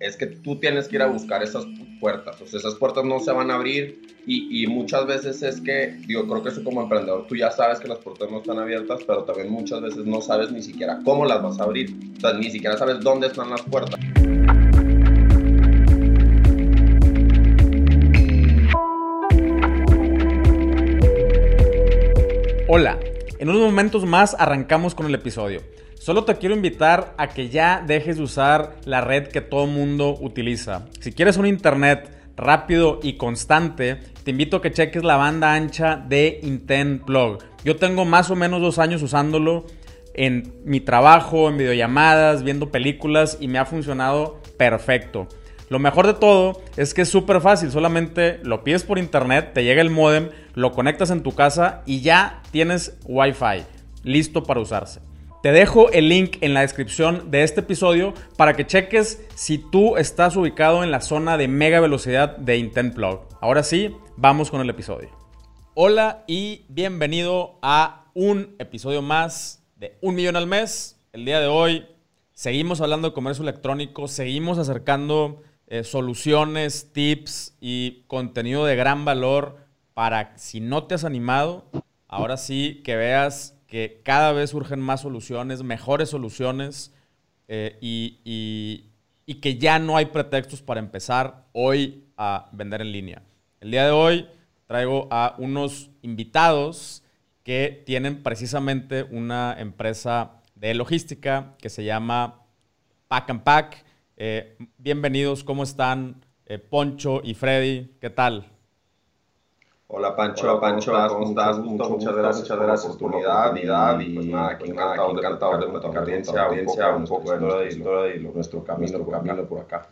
es que tú tienes que ir a buscar esas puertas. O sea, esas puertas no se van a abrir y, muchas veces es que, digo, creo que eso como emprendedor tú ya sabes que las puertas no están abiertas, pero también muchas veces no sabes ni siquiera cómo las vas a abrir. O sea, ni siquiera sabes dónde están las puertas. Hola, en unos momentos más arrancamos con el episodio. Solo te quiero invitar a que ya dejes de usar la red que todo mundo utiliza. Si quieres un internet rápido y constante, te invito a que cheques la banda ancha de Intent Plug. Yo tengo más o menos dos años usándolo en mi trabajo, en videollamadas, viendo películas y me ha funcionado perfecto. Lo mejor de todo es que es súper fácil, solamente lo pides por internet, te llega el modem, lo conectas en tu casa y ya tienes Wi-Fi listo para usarse. Te dejo el link en la descripción de este episodio para que cheques si tú estás ubicado en la zona de mega velocidad de Intent Plug. Ahora sí, vamos con el episodio. Hola y bienvenido a un episodio más de Un Millón al Mes. El día de hoy seguimos hablando de comercio electrónico, seguimos acercando eh, soluciones, tips y contenido de gran valor para si no te has animado, ahora sí que veas que cada vez surgen más soluciones, mejores soluciones eh, y, que ya no hay pretextos para empezar hoy a vender en línea. El día de hoy traigo a unos invitados que tienen precisamente una empresa de logística que se llama Pack and Pack. Eh, bienvenidos, ¿cómo están? Eh, Poncho y Freddy, ¿qué tal? Hola Pancho, Hola, Pancho, ¿cómo estás? Mucho, muchas gracias, muchas gracias por la oportunidad y, pues nada, aquí encantado, encantado de nuestra audiencia, audiencia, un poco de nuestra historia y nuestro camino, por camino por acá.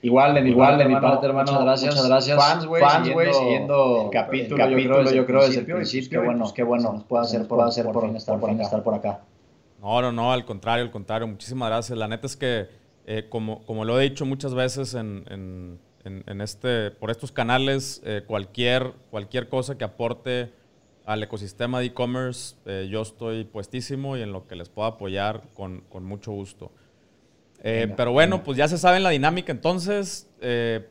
Igual, de mi, Igual, de mi parte, hermano, muchas gracias. Muchas gracias. Fans, güey, siguiendo, siguiendo capítulo, capítulo, yo creo, desde el principio. Qué bueno, qué bueno nos puede hacer, puede hacer por, estar, por, estar por acá. No, no, no, al contrario, al contrario. Muchísimas gracias. La neta es que, eh, como, como lo he dicho muchas veces en, en en, este, por estos canales, eh, cualquier, cualquier cosa que aporte al ecosistema de e-commerce, eh, yo estoy puestísimo y en lo que les pueda apoyar con, con mucho gusto. Eh, pero bueno, pues ya se saben la dinámica, entonces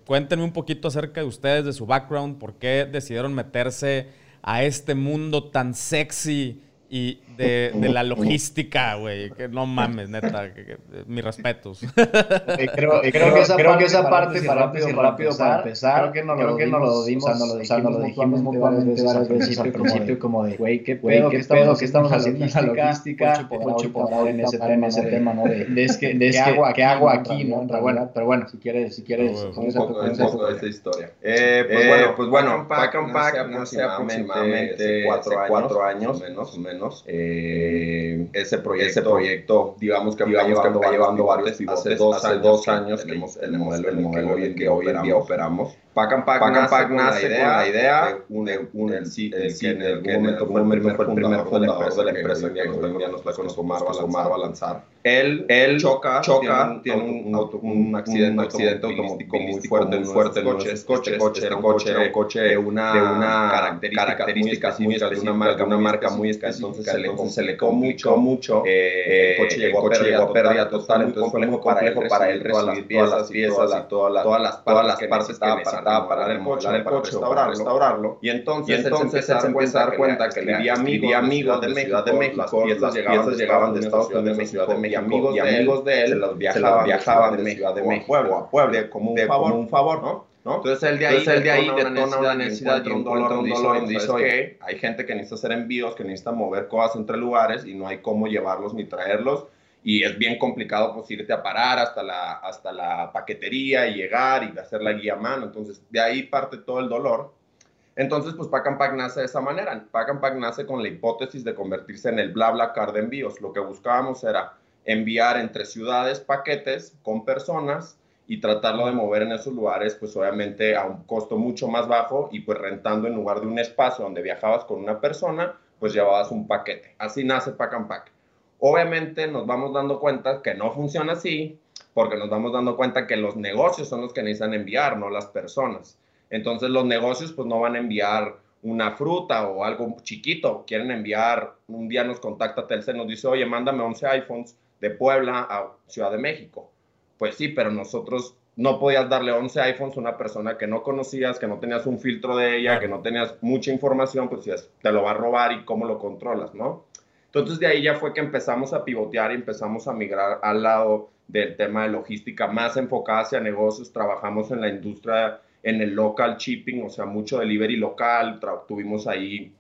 cuéntenme un poquito acerca de ustedes, de su background, por qué decidieron meterse a este mundo tan sexy y de, de la logística, güey. Que no mames, neta. Que, que, mis respetos. creo, creo, que esa creo parte, que esa parte para, rápido, para, rápido para empezar, creo que no lo, que no lo dimos, o sea, no lo dijimos, lo dijimos varias veces, al principio, principio como de, güey, qué pedo, qué pedo, que estamos haciendo en la logística, mucho por en ese tema, ese tema, ¿no? De, es que, ¿qué hago aquí, no? Pero bueno, pero bueno, si quieres, si quieres, un poco de esta historia. Pues bueno, pues bueno, Pack and Pack aproximadamente cuatro años, menos o menos. Eh, ese, proyecto, ese proyecto, digamos que va llevando, llevando varios hace dos, hace dos años tenemos el modelo, el modelo que hoy en día operamos. Pack and Pack, Pack, nace, con la idea, de un, el, sí, el, sí, en el momento fue el primer, fue el primer fundador de la empresa que nos la Omar va a lanzar. Él, él choca, choca tiene, un, un, un, accidente, un accidente automovilístico muy fuerte, muy fuerte en coches, coche, coche, este coche, un coche de una, de una muy específicas, una marca, una marca muy específica, entonces se le complicó mucho, eh, el coche llegó a pérdida total, entonces fue muy complejo para él recibir todas las piezas y todas las partes que necesitaba para el coche, para restaurarlo, y entonces, entonces él se empieza a dar cuenta que le vivía amigo de Ciudad de México, y las piezas llegaban de Estados Unidos de Ciudad de México, y amigos, y amigos de él se los viajaban, de Ciudad de México a Puebla, como un favor, ¿no? ¿No? Entonces él de ahí, Entonces, él de ahí detona una necesidad y un dolor, un dolor donde dice, oye, hay gente que necesita hacer envíos, que necesita mover cosas entre lugares y no hay cómo llevarlos ni traerlos y es bien complicado pues irte a parar hasta la, hasta la paquetería y llegar y hacer la guía a mano. Entonces de ahí parte todo el dolor. Entonces pues Pack and Pack nace de esa manera. Pack and Pack nace con la hipótesis de convertirse en el bla car de envíos. Lo que buscábamos era enviar entre ciudades paquetes con personas y tratarlo de mover en esos lugares, pues obviamente a un costo mucho más bajo y pues rentando en lugar de un espacio donde viajabas con una persona, pues llevabas un paquete. Así nace Pack and Pack. Obviamente nos vamos dando cuenta que no funciona así, porque nos vamos dando cuenta que los negocios son los que necesitan enviar, no las personas. Entonces los negocios pues no van a enviar una fruta o algo chiquito, quieren enviar, un día nos contacta Telcel, nos dice, oye, mándame 11 iPhones de Puebla a Ciudad de México. Pues sí, pero nosotros no podías darle 11 iPhones a una persona que no conocías, que no tenías un filtro de ella, que no tenías mucha información, pues te lo va a robar y cómo lo controlas, ¿no? Entonces de ahí ya fue que empezamos a pivotear y empezamos a migrar al lado del tema de logística más enfocada hacia negocios. Trabajamos en la industria, en el local shipping, o sea, mucho delivery local. Tuvimos ahí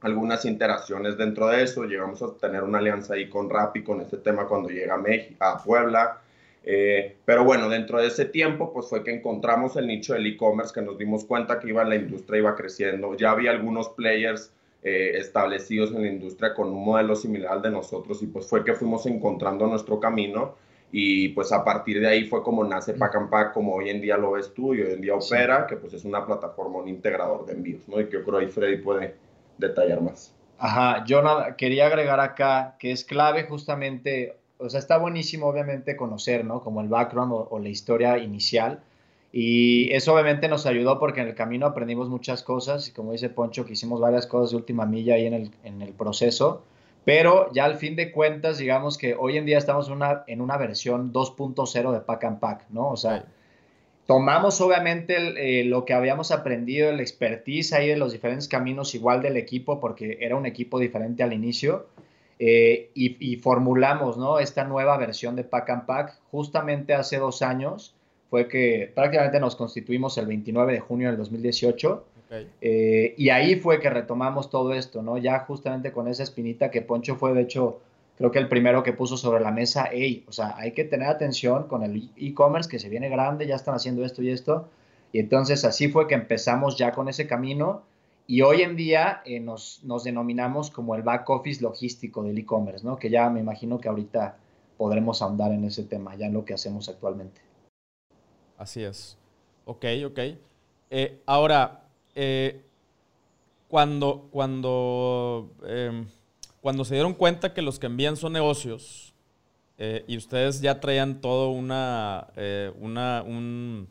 algunas interacciones dentro de eso. Llegamos a tener una alianza ahí con Rappi con este tema cuando llega a, México, a Puebla. Eh, pero bueno, dentro de ese tiempo, pues fue que encontramos el nicho del e-commerce, que nos dimos cuenta que iba la industria iba creciendo. Ya había algunos players eh, establecidos en la industria con un modelo similar al de nosotros y pues fue que fuimos encontrando nuestro camino y pues a partir de ahí fue como nace Pack and Pack como hoy en día lo ves tú y hoy en día opera, que pues es una plataforma, un integrador de envíos, ¿no? Y que yo creo ahí Freddy puede detallar más. Ajá, yo nada, quería agregar acá que es clave justamente, o sea, está buenísimo obviamente conocer, ¿no? Como el background o, o la historia inicial, y eso obviamente nos ayudó porque en el camino aprendimos muchas cosas y como dice Poncho, que hicimos varias cosas de última milla ahí en el, en el proceso. Pero ya al fin de cuentas, digamos que hoy en día estamos en una, en una versión 2.0 de Pack and Pack, ¿no? O sea, tomamos obviamente eh, lo que habíamos aprendido, el expertise ahí de los diferentes caminos igual del equipo, porque era un equipo diferente al inicio, eh, y, y, formulamos, ¿no? Esta nueva versión de Pack and Pack justamente hace dos años fue que prácticamente nos constituimos el 29 de junio del 2018. Eh, y ahí fue que retomamos todo esto, ¿no? Ya justamente con esa espinita que Poncho fue, de hecho, creo que el primero que puso sobre la mesa, hey, o sea, hay que tener atención con el e-commerce que se viene grande, ya están haciendo esto y esto. Y entonces así fue que empezamos ya con ese camino. Y hoy en día eh, nos, nos denominamos como el back office logístico del e-commerce, ¿no? Que ya me imagino que ahorita podremos ahondar en ese tema, ya en lo que hacemos actualmente. Así es. Ok, ok. Eh, ahora, eh, cuando, cuando, em, cuando se dieron cuenta que los que envían son negocios eh, y ustedes ya traían todo una, una, un,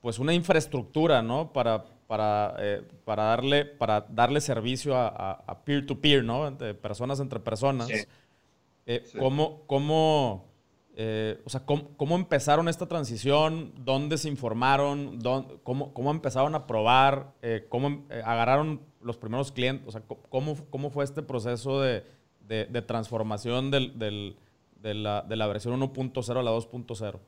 pues una infraestructura, ¿no? Para, para, para, darle, para darle servicio a peer-to-peer, ¿no? De personas entre personas. ¿Cómo, cómo eh, o sea, ¿cómo, empezaron esta transición? ¿Dónde se informaron? cómo, cómo, empezaron a probar? Eh, ¿Cómo eh, agarraron los primeros clientes? O sea, ¿cómo, cómo fue este proceso de, de, transformación de, la, de, la, versión 1.0 a la 2.0?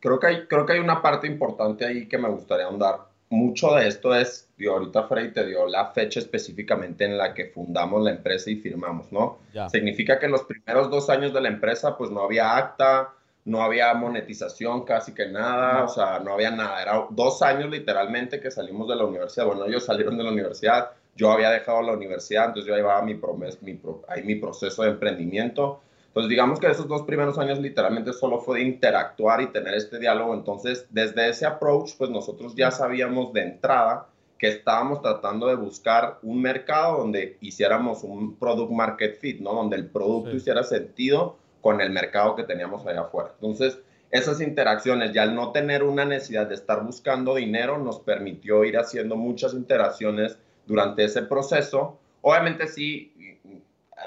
Creo creo que hay una parte importante ahí que me gustaría ahondar mucho de esto es, dio, ahorita Freddy te dio la fecha específicamente en la que fundamos la empresa y firmamos, ¿no? Significa que los primeros dos años de la empresa, pues no había acta, no había monetización, casi que nada, o sea, no había nada. Era dos años literalmente que salimos de la universidad. Bueno, ellos salieron de la universidad, yo había dejado la universidad, entonces yo llevaba mi, mi, ahí mi proceso de emprendimiento pues digamos que esos dos primeros años literalmente solo fue de interactuar y tener este diálogo. Entonces, desde ese approach, pues nosotros ya sabíamos de entrada que estábamos tratando de buscar un mercado donde hiciéramos un product market fit, ¿no? Donde el producto hiciera sentido con el mercado que teníamos allá afuera. Entonces, esas interacciones, ya al no tener una necesidad de estar buscando dinero, nos permitió ir haciendo muchas interacciones durante ese proceso. Obviamente sí,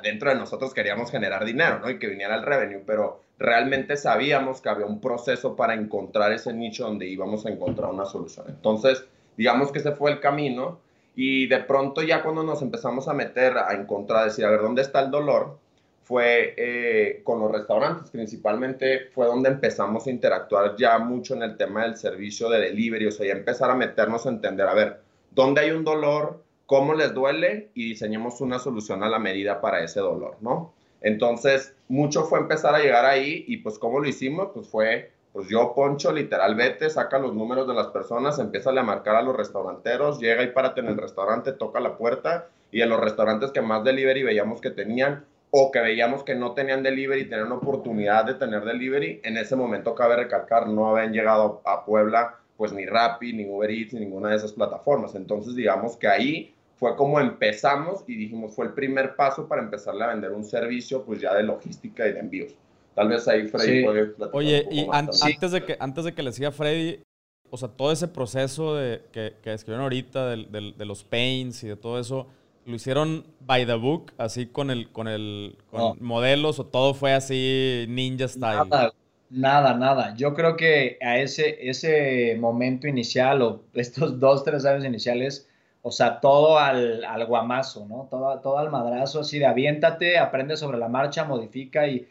dentro de nosotros queríamos generar dinero, ¿no? Y que viniera el revenue, pero realmente sabíamos que había un proceso para encontrar ese nicho donde íbamos a encontrar una solución. Entonces, digamos que ese fue el camino y de pronto ya cuando nos empezamos a meter a encontrar, decir, a ver, ¿dónde está el dolor? Fue eh, con los restaurantes, principalmente fue donde empezamos a interactuar ya mucho en el tema del servicio de delivery, o sea, ya empezar a meternos a entender, a ver, ¿dónde hay un dolor? Cómo les duele y diseñemos una solución a la medida para ese dolor, ¿no? Entonces, mucho fue empezar a llegar ahí y pues cómo lo hicimos, pues fue, pues yo, Poncho, literal, vete, saca los números de las personas, empieza a marcar a los restauranteros, llega y párate en el restaurante, toca la puerta y en los restaurantes que más delivery veíamos que tenían o que veíamos que no tenían delivery, tenían oportunidad de tener delivery, en ese momento cabe recalcar, no habían llegado a Puebla pues ni Rappi, ni Uber Eats, ni ninguna de esas plataformas. Entonces digamos que ahí fue como empezamos y dijimos, fue el primer paso para empezarle a vender un servicio pues ya de logística y de envíos. Tal vez ahí Freddy puede platicar Oye, y antes, de que, antes de que le siga Freddy, o sea, todo ese proceso de, que, que describieron ahorita de, los paints y de todo eso, ¿lo hicieron by the book, así con el, con el, con modelos o todo fue así ninja style? Nada, Nada, nada. Yo creo que a ese, ese momento inicial o estos dos, tres años iniciales, o sea, todo al, al guamazo, ¿no? Todo, todo al madrazo, así de aviéntate, aprende sobre la marcha, modifica y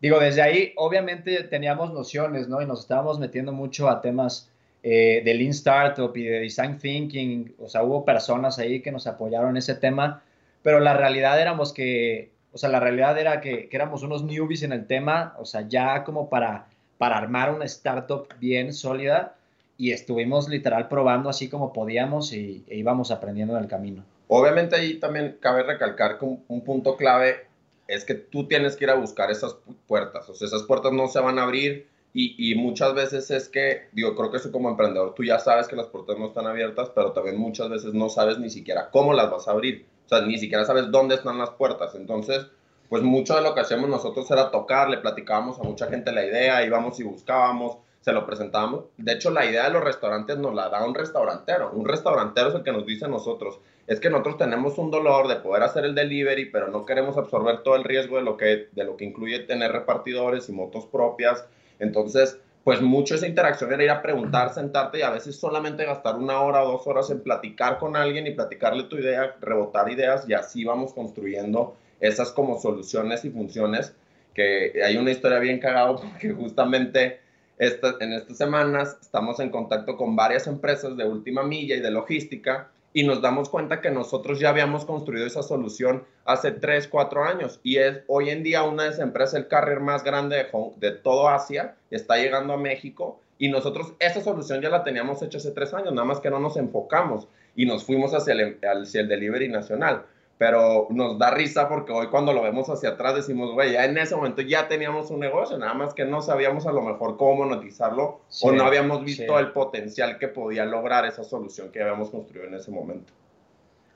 digo, desde ahí obviamente teníamos nociones, ¿no? Y nos estábamos metiendo mucho a temas eh, de Lean Startup y de Design Thinking, o sea, hubo personas ahí que nos apoyaron en ese tema, pero la realidad éramos que o sea, la realidad era que, éramos unos newbies en el tema, o sea, ya como para, para armar una startup bien sólida y estuvimos literal probando así como podíamos y, e íbamos aprendiendo en el camino. Obviamente ahí también cabe recalcar que un, punto clave es que tú tienes que ir a buscar esas puertas, o sea, esas puertas no se van a abrir y, y, muchas veces es que, digo, creo que eso como emprendedor, tú ya sabes que las puertas no están abiertas, pero también muchas veces no sabes ni siquiera cómo las vas a abrir. O sea, ni siquiera sabes dónde están las puertas. Entonces, pues mucho de lo que hacíamos nosotros era tocar, le platicábamos a mucha gente la idea, íbamos y buscábamos, se lo presentábamos. De hecho, la idea de los restaurantes nos la da un restaurantero. Un restaurantero es el que nos dice a nosotros, es que nosotros tenemos un dolor de poder hacer el delivery, pero no queremos absorber todo el riesgo de lo que, de lo que incluye tener repartidores y motos propias. Entonces, pues mucho esa interacción era ir a preguntar, sentarte y a veces solamente gastar una hora o dos horas en platicar con alguien y platicarle tu idea, rebotar ideas y así vamos construyendo esas como soluciones y funciones que hay una historia bien cagada porque justamente esta, en estas semanas estamos en contacto con varias empresas de última milla y de logística y nos damos cuenta que nosotros ya habíamos construido esa solución hace 3, 4 años. Y es hoy en día una de esas empresas, el carrier más grande de, de todo Asia, está llegando a México y nosotros esa solución ya la teníamos hecha hace 3 años, nada más que no nos enfocamos y nos fuimos hacia el, hacia el delivery nacional pero nos da risa porque hoy cuando lo vemos hacia atrás decimos, güey, ya en ese momento ya teníamos un negocio, nada más que no sabíamos a lo mejor cómo monetizarlo o no habíamos visto el potencial que podía lograr esa solución que habíamos construido en ese momento.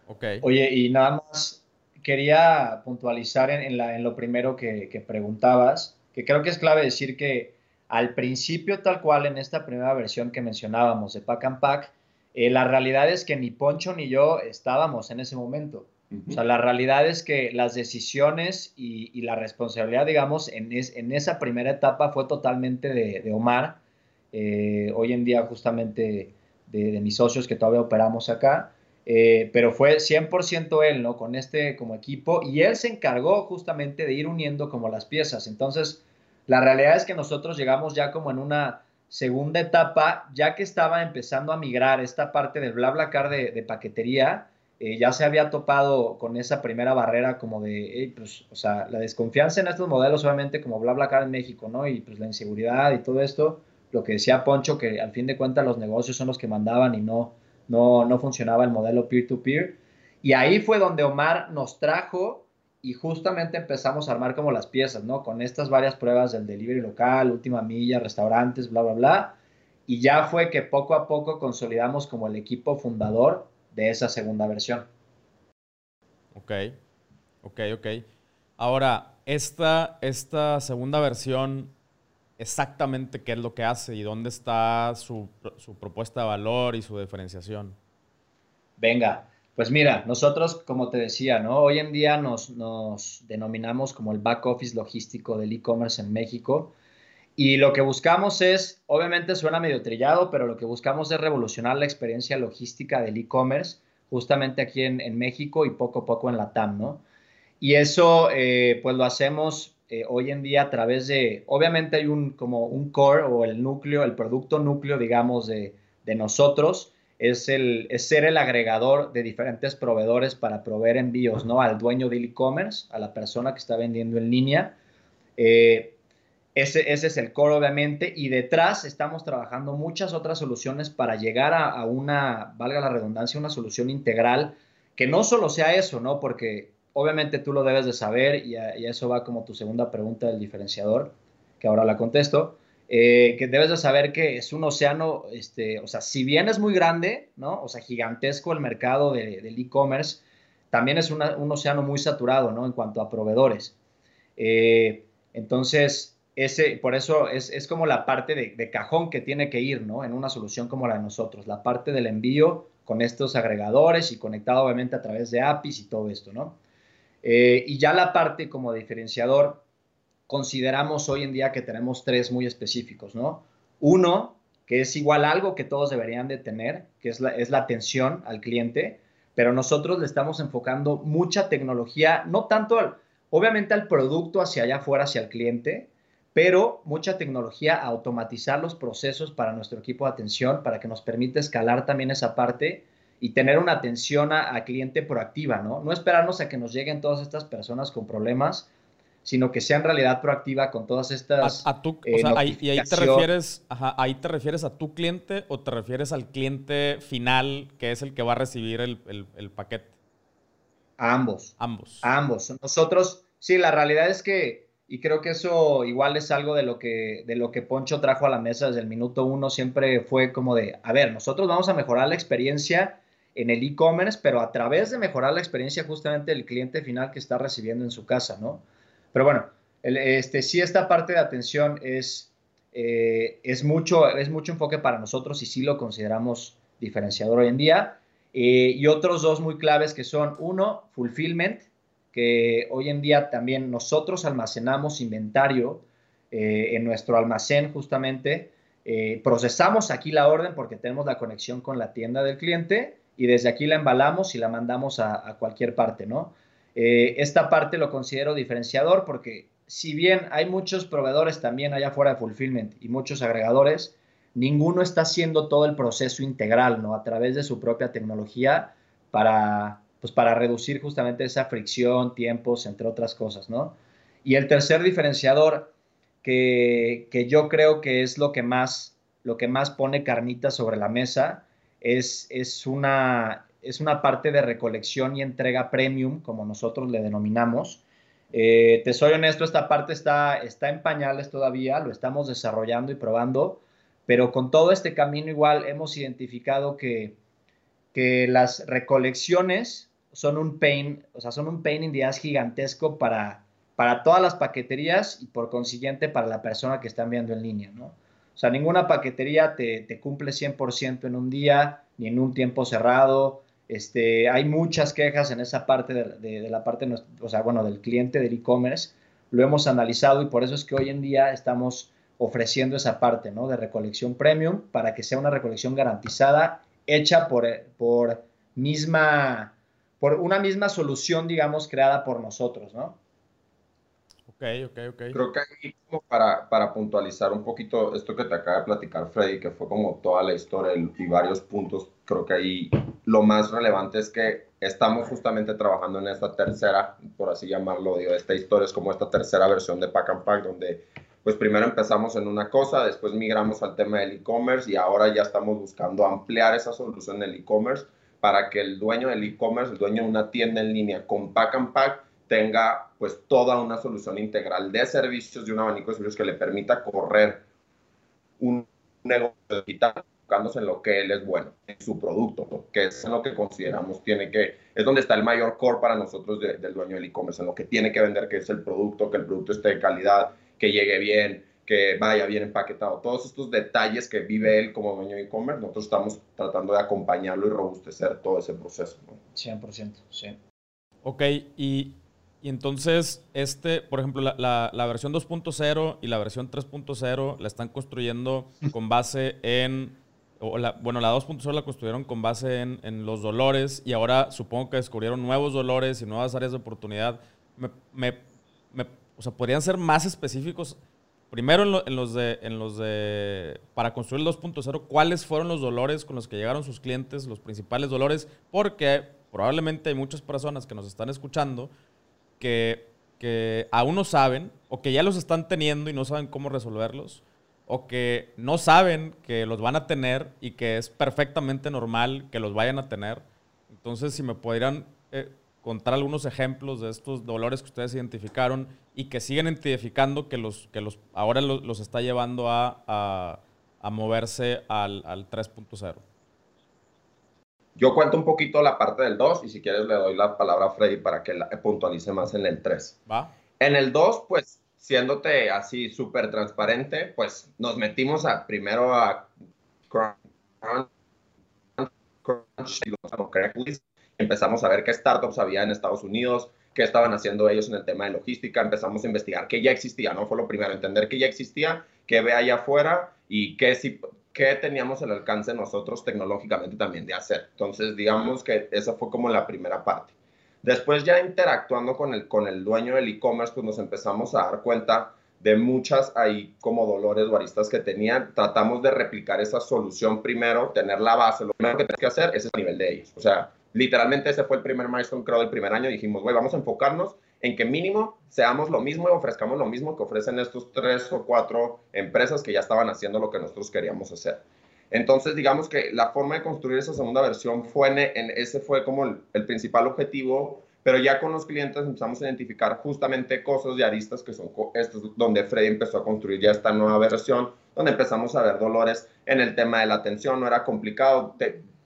Okay. Oye, y nada más quería puntualizar en, la, en lo primero que, que, preguntabas, que creo que es clave decir que al principio, tal cual en esta primera versión que mencionábamos de Pack and Pack, eh, la realidad es que ni Poncho ni yo estábamos en ese momento. O sea, la realidad es que las decisiones y, la responsabilidad, digamos, en, en, esa primera etapa fue totalmente de, Omar. Eh, hoy en día justamente de, mis socios que todavía operamos acá. Eh, pero fue 100% él, ¿no? Con este como equipo y él se encargó justamente de ir uniendo como las piezas. Entonces, la realidad es que nosotros llegamos ya como en una segunda etapa, ya que estaba empezando a migrar esta parte del BlaBlaCar de, de paquetería eh, ya se había topado con esa primera barrera como de, pues, o sea, la desconfianza en estos modelos, obviamente, como BlaBlaCar en México, ¿no? Y pues la inseguridad y todo esto, lo que decía Poncho, que al fin de cuentas los negocios son los que mandaban y no, no, no funcionaba el modelo peer-to-peer. Y ahí fue donde Omar nos trajo y justamente empezamos a armar como las piezas, ¿no? Con estas varias pruebas del delivery local, última milla, restaurantes, bla, bla, bla. Y ya fue que poco a poco consolidamos como el equipo fundador de esa segunda versión. Ok, ok, ok. Ahora, esta, esta segunda versión, exactamente qué es lo que hace y dónde está su, propuesta de valor y su diferenciación. Venga, pues mira, nosotros, como te decía, ¿no? Hoy en día nos, nos denominamos como el back office logístico del e-commerce en México. Y lo que buscamos es, obviamente suena medio trillado, pero lo que buscamos es revolucionar la experiencia logística del e-commerce, justamente aquí en, México y poco a poco en la TAM, ¿no? Y eso, eh, pues lo hacemos eh, hoy en día a través de, obviamente hay un, como un core o el núcleo, el producto núcleo, digamos, de, nosotros, es, el, es ser el agregador de diferentes proveedores para proveer envíos, ¿no? Al dueño del e-commerce, a la persona que está vendiendo en línea. Eh, ese, es el core, obviamente, y detrás estamos trabajando muchas otras soluciones para llegar a, una, valga la redundancia, una solución integral, que no solo sea eso, ¿no? Porque obviamente tú lo debes de saber, y, eso va como tu segunda pregunta del diferenciador, que ahora la contesto, eh, que debes de saber que es un océano, este, o sea, si bien es muy grande, ¿no? O sea, gigantesco el mercado del e-commerce, también es un océano muy saturado, ¿no? En cuanto a proveedores. Eh, entonces, ese, por eso es, como la parte de, cajón que tiene que ir, ¿no? En una solución como la de nosotros, la parte del envío con estos agregadores y conectado obviamente a través de APIs y todo esto, ¿no? Eh, y ya la parte como diferenciador, consideramos hoy en día que tenemos tres muy específicos, ¿no? Uno, que es igual algo que todos deberían de tener, que es la, es la atención al cliente, pero nosotros le estamos enfocando mucha tecnología, no tanto obviamente al producto hacia allá afuera, hacia el cliente, pero mucha tecnología a automatizar los procesos para nuestro equipo de atención, para que nos permita escalar también esa parte y tener una atención a, cliente proactiva, ¿no? No esperarnos a que nos lleguen todas estas personas con problemas, sino que sea en realidad proactiva con todas estas. A, tu, eh, ahí, y ahí te refieres, ahí te refieres a tu cliente o te refieres al cliente final que es el que va a recibir el, el, paquete. A ambos. Ambos. A ambos. Nosotros, sí, la realidad es que, y creo que eso igual es algo de lo que, de lo que Poncho trajo a la mesa desde el minuto uno, siempre fue como de, a ver, nosotros vamos a mejorar la experiencia en el e-commerce, pero a través de mejorar la experiencia justamente del cliente final que está recibiendo en su casa, ¿no? Pero bueno, este, sí esta parte de atención es, eh, es, mucho, es mucho enfoque para nosotros y sí lo consideramos diferenciador hoy en día. Eh, y otros dos muy claves que son, uno, fulfillment, que hoy en día también nosotros almacenamos inventario eh, en nuestro almacén justamente. procesamos aquí la orden porque tenemos la conexión con la tienda del cliente y desde aquí la embalamos y la mandamos a, a cualquier parte, ¿no? Eh, esta parte lo considero diferenciador porque si bien hay muchos proveedores también allá afuera de fulfillment y muchos agregadores, ninguno está haciendo todo el proceso integral, ¿no? A través de su propia tecnología para, pues para reducir justamente esa fricción, tiempos, entre otras cosas, ¿no? Y el tercer diferenciador que, que yo creo que es lo que más, lo que más pone carnita sobre la mesa es, es una es una parte de recolección y entrega premium, como nosotros le denominamos. Eh, te soy honesto, esta parte está, está en pañales todavía, lo estamos desarrollando y probando, pero con todo este camino igual hemos identificado que, que las recolecciones son un pain, o sea, son un pain in the ass gigantesco para, para todas las paqueterías y por consiguiente para la persona que está enviando en línea, ¿no? O sea, ninguna paquetería te, te cumple 100% en un día, ni en un tiempo cerrado, este, hay muchas quejas en esa parte de, la parte, o sea, bueno, del cliente del e-commerce. Lo hemos analizado y por eso es que hoy en día estamos ofreciendo esa parte, ¿no? De recolección premium para que sea una recolección garantizada, hecha por, por misma, por una misma solución, digamos, creada por nosotros, ¿no? Ok, ok, ok. Creo que aquí, como para, para puntualizar un poquito esto que te acaba de platicar Freddy, que fue como toda la historia y varios puntos, creo que ahí lo más relevante es que estamos justamente trabajando en esta tercera, por así llamarlo, digo, esta historia es como esta tercera versión de Pack and Pack, donde pues primero empezamos en una cosa, después migramos al tema del e-commerce y ahora ya estamos buscando ampliar esa solución del e-commerce para que el dueño del e-commerce, el dueño de una tienda en línea con Pack and Pack, tenga pues toda una solución integral de servicios, de un abanico de servicios que le permita correr un negocio digital enfocándose en lo que él es bueno, en su producto, que es lo que consideramos tiene que, es donde está el mayor core para nosotros del dueño del e-commerce, en lo que tiene que vender, que es el producto, que el producto esté de calidad, que llegue bien, que vaya bien empaquetado. Todos estos detalles que vive él como dueño de e-commerce, nosotros estamos tratando de acompañarlo y robustecer todo ese proceso. 100%, sí. Ok, y y entonces, este, por ejemplo, la, la, versión 2.0 y la versión 3.0 la están construyendo con base en, o la, bueno, la 2.0 la construyeron con base en, en, los dolores y ahora supongo que descubrieron nuevos dolores y nuevas áreas de oportunidad. Me, me, me, o sea, podrían ser más específicos. Primero en, en, los de, en los de, para construir el 2.0, ¿cuáles fueron los dolores con los que llegaron sus clientes, los principales dolores? Porque probablemente hay muchas personas que nos están escuchando que, que aún no saben o que ya los están teniendo y no saben cómo resolverlos o que no saben que los van a tener y que es perfectamente normal que los vayan a tener. Entonces, si me pudieran eh, contar algunos ejemplos de estos dolores que ustedes identificaron y que siguen identificando que los que los ahora los, está llevando a, a, a moverse al, al 3.0. Yo cuento un poquito la parte del 2 y si quieres le doy la palabra a Freddy para que la puntualice más en el 3. ¿Va? En el 2, pues, siéndote así súper transparente, pues nos metimos a, primero a Crunch, Crunch y empezamos a ver qué startups había en Estados Unidos, qué estaban haciendo ellos en el tema de logística, empezamos a investigar qué ya existía, ¿no? Fue lo primero, entender qué ya existía, qué ve allá afuera y qué, si, qué teníamos el alcance nosotros tecnológicamente también de hacer. Entonces, digamos que esa fue como la primera parte. Después ya interactuando con el, con el dueño del e-commerce, pues nos empezamos a dar cuenta de muchas ahí como dolores o aristas que tenían. Tratamos de replicar esa solución primero, tener la base. Lo primero que tienes que hacer es el nivel de ellos. O sea, literalmente ese fue el primer milestone, creo, del primer año. Dijimos, güey, vamos a enfocarnos en que mínimo seamos lo mismo y ofrezcamos lo mismo que ofrecen estos tres o cuatro empresas que ya estaban haciendo lo que nosotros queríamos hacer. Entonces, digamos que la forma de construir esa segunda versión fue en, ese fue como el, principal objetivo pero ya con los clientes empezamos a identificar justamente cosas de aristas que son estos, donde Freddy empezó a construir ya esta nueva versión, donde empezamos a ver dolores en el tema de la atención, no era complicado.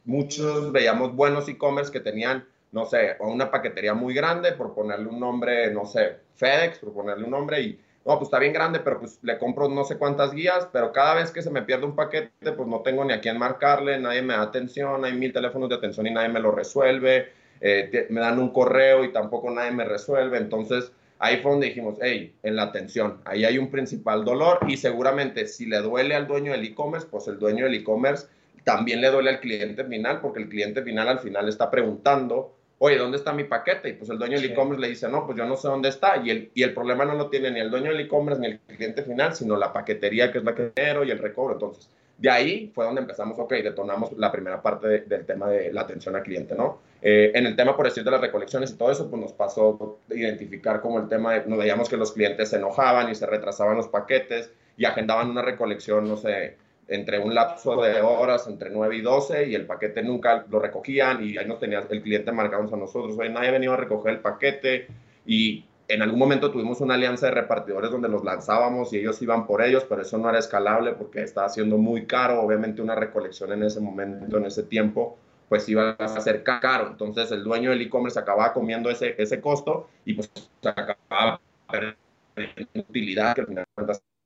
Muchos veíamos buenos e-commerce que tenían, no sé, una paquetería muy grande, por ponerle un nombre, no sé, FedEx, por ponerle un nombre y no, pues está bien grande, pero pues le compro no sé cuántas guías, pero cada vez que se me pierde un paquete, pues no tengo ni a quién marcarle, nadie me da atención, hay mil teléfonos de atención y nadie me lo resuelve eh, me dan un correo y tampoco nadie me resuelve. Entonces, ahí fue donde dijimos, hey, en la atención, ahí hay un principal dolor y seguramente si le duele al dueño del e-commerce, pues el dueño del e-commerce también le duele al cliente final, porque el cliente final al final está preguntando, oye, ¿dónde está mi paquete? Y pues el dueño del e-commerce le dice, no, pues yo no sé dónde está. Y el, y el problema no lo tiene ni el dueño del e-commerce ni el cliente final, sino la paquetería que es la que y el recobro. Entonces, de ahí fue donde empezamos, ok, detonamos la primera parte del tema de la atención al cliente, ¿no? Eh, en el tema, por decir, de las recolecciones y todo eso, pues nos pasó identificar como el tema de, nos veíamos que los clientes se enojaban y se retrasaban los paquetes y agendaban una recolección, no sé, entre un lapso de horas, entre 9 y 12, y el paquete nunca lo recogían y ahí nos tenía el cliente marcamos a nosotros, oye, nadie ha venido a recoger el paquete y en algún momento tuvimos una alianza de repartidores donde los lanzábamos y ellos iban por ellos, pero eso no era escalable porque estaba siendo muy caro. Obviamente una recolección en ese momento, en ese tiempo, pues iba a ser caro. Entonces el dueño del e-commerce acababa comiendo ese, ese costo y pues acababa perdiendo utilidad que al final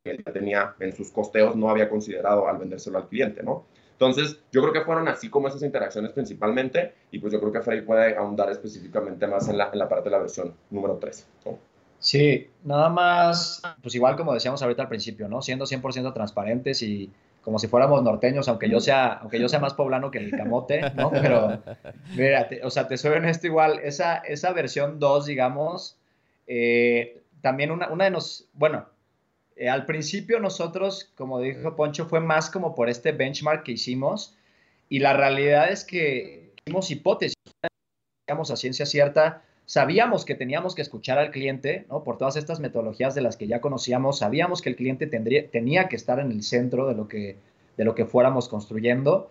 él tenía en sus costeos, no había considerado al vendérselo al cliente, ¿no? Entonces, yo creo que fueron así como esas interacciones principalmente, y pues yo creo que Freddy puede ahondar específicamente más en la, en la parte de la versión número 3. Sí, nada más, pues igual como decíamos ahorita al principio, ¿no? Siendo 100% transparentes y como si fuéramos norteños, aunque yo sea, aunque yo sea más poblano que el camote, ¿no? Pero, mira, o sea, te soy honesto igual, esa, esa versión 2, digamos, eh, también una, una de nos, bueno, eh, al principio nosotros, como dijo Poncho, fue más como por este benchmark que hicimos y la realidad es que hicimos hipótesis, digamos a ciencia cierta, sabíamos que teníamos que escuchar al cliente, ¿no? Por todas estas metodologías de las que ya conocíamos, sabíamos que el cliente tendría, tenía que estar en el centro de lo que, de lo que fuéramos construyendo,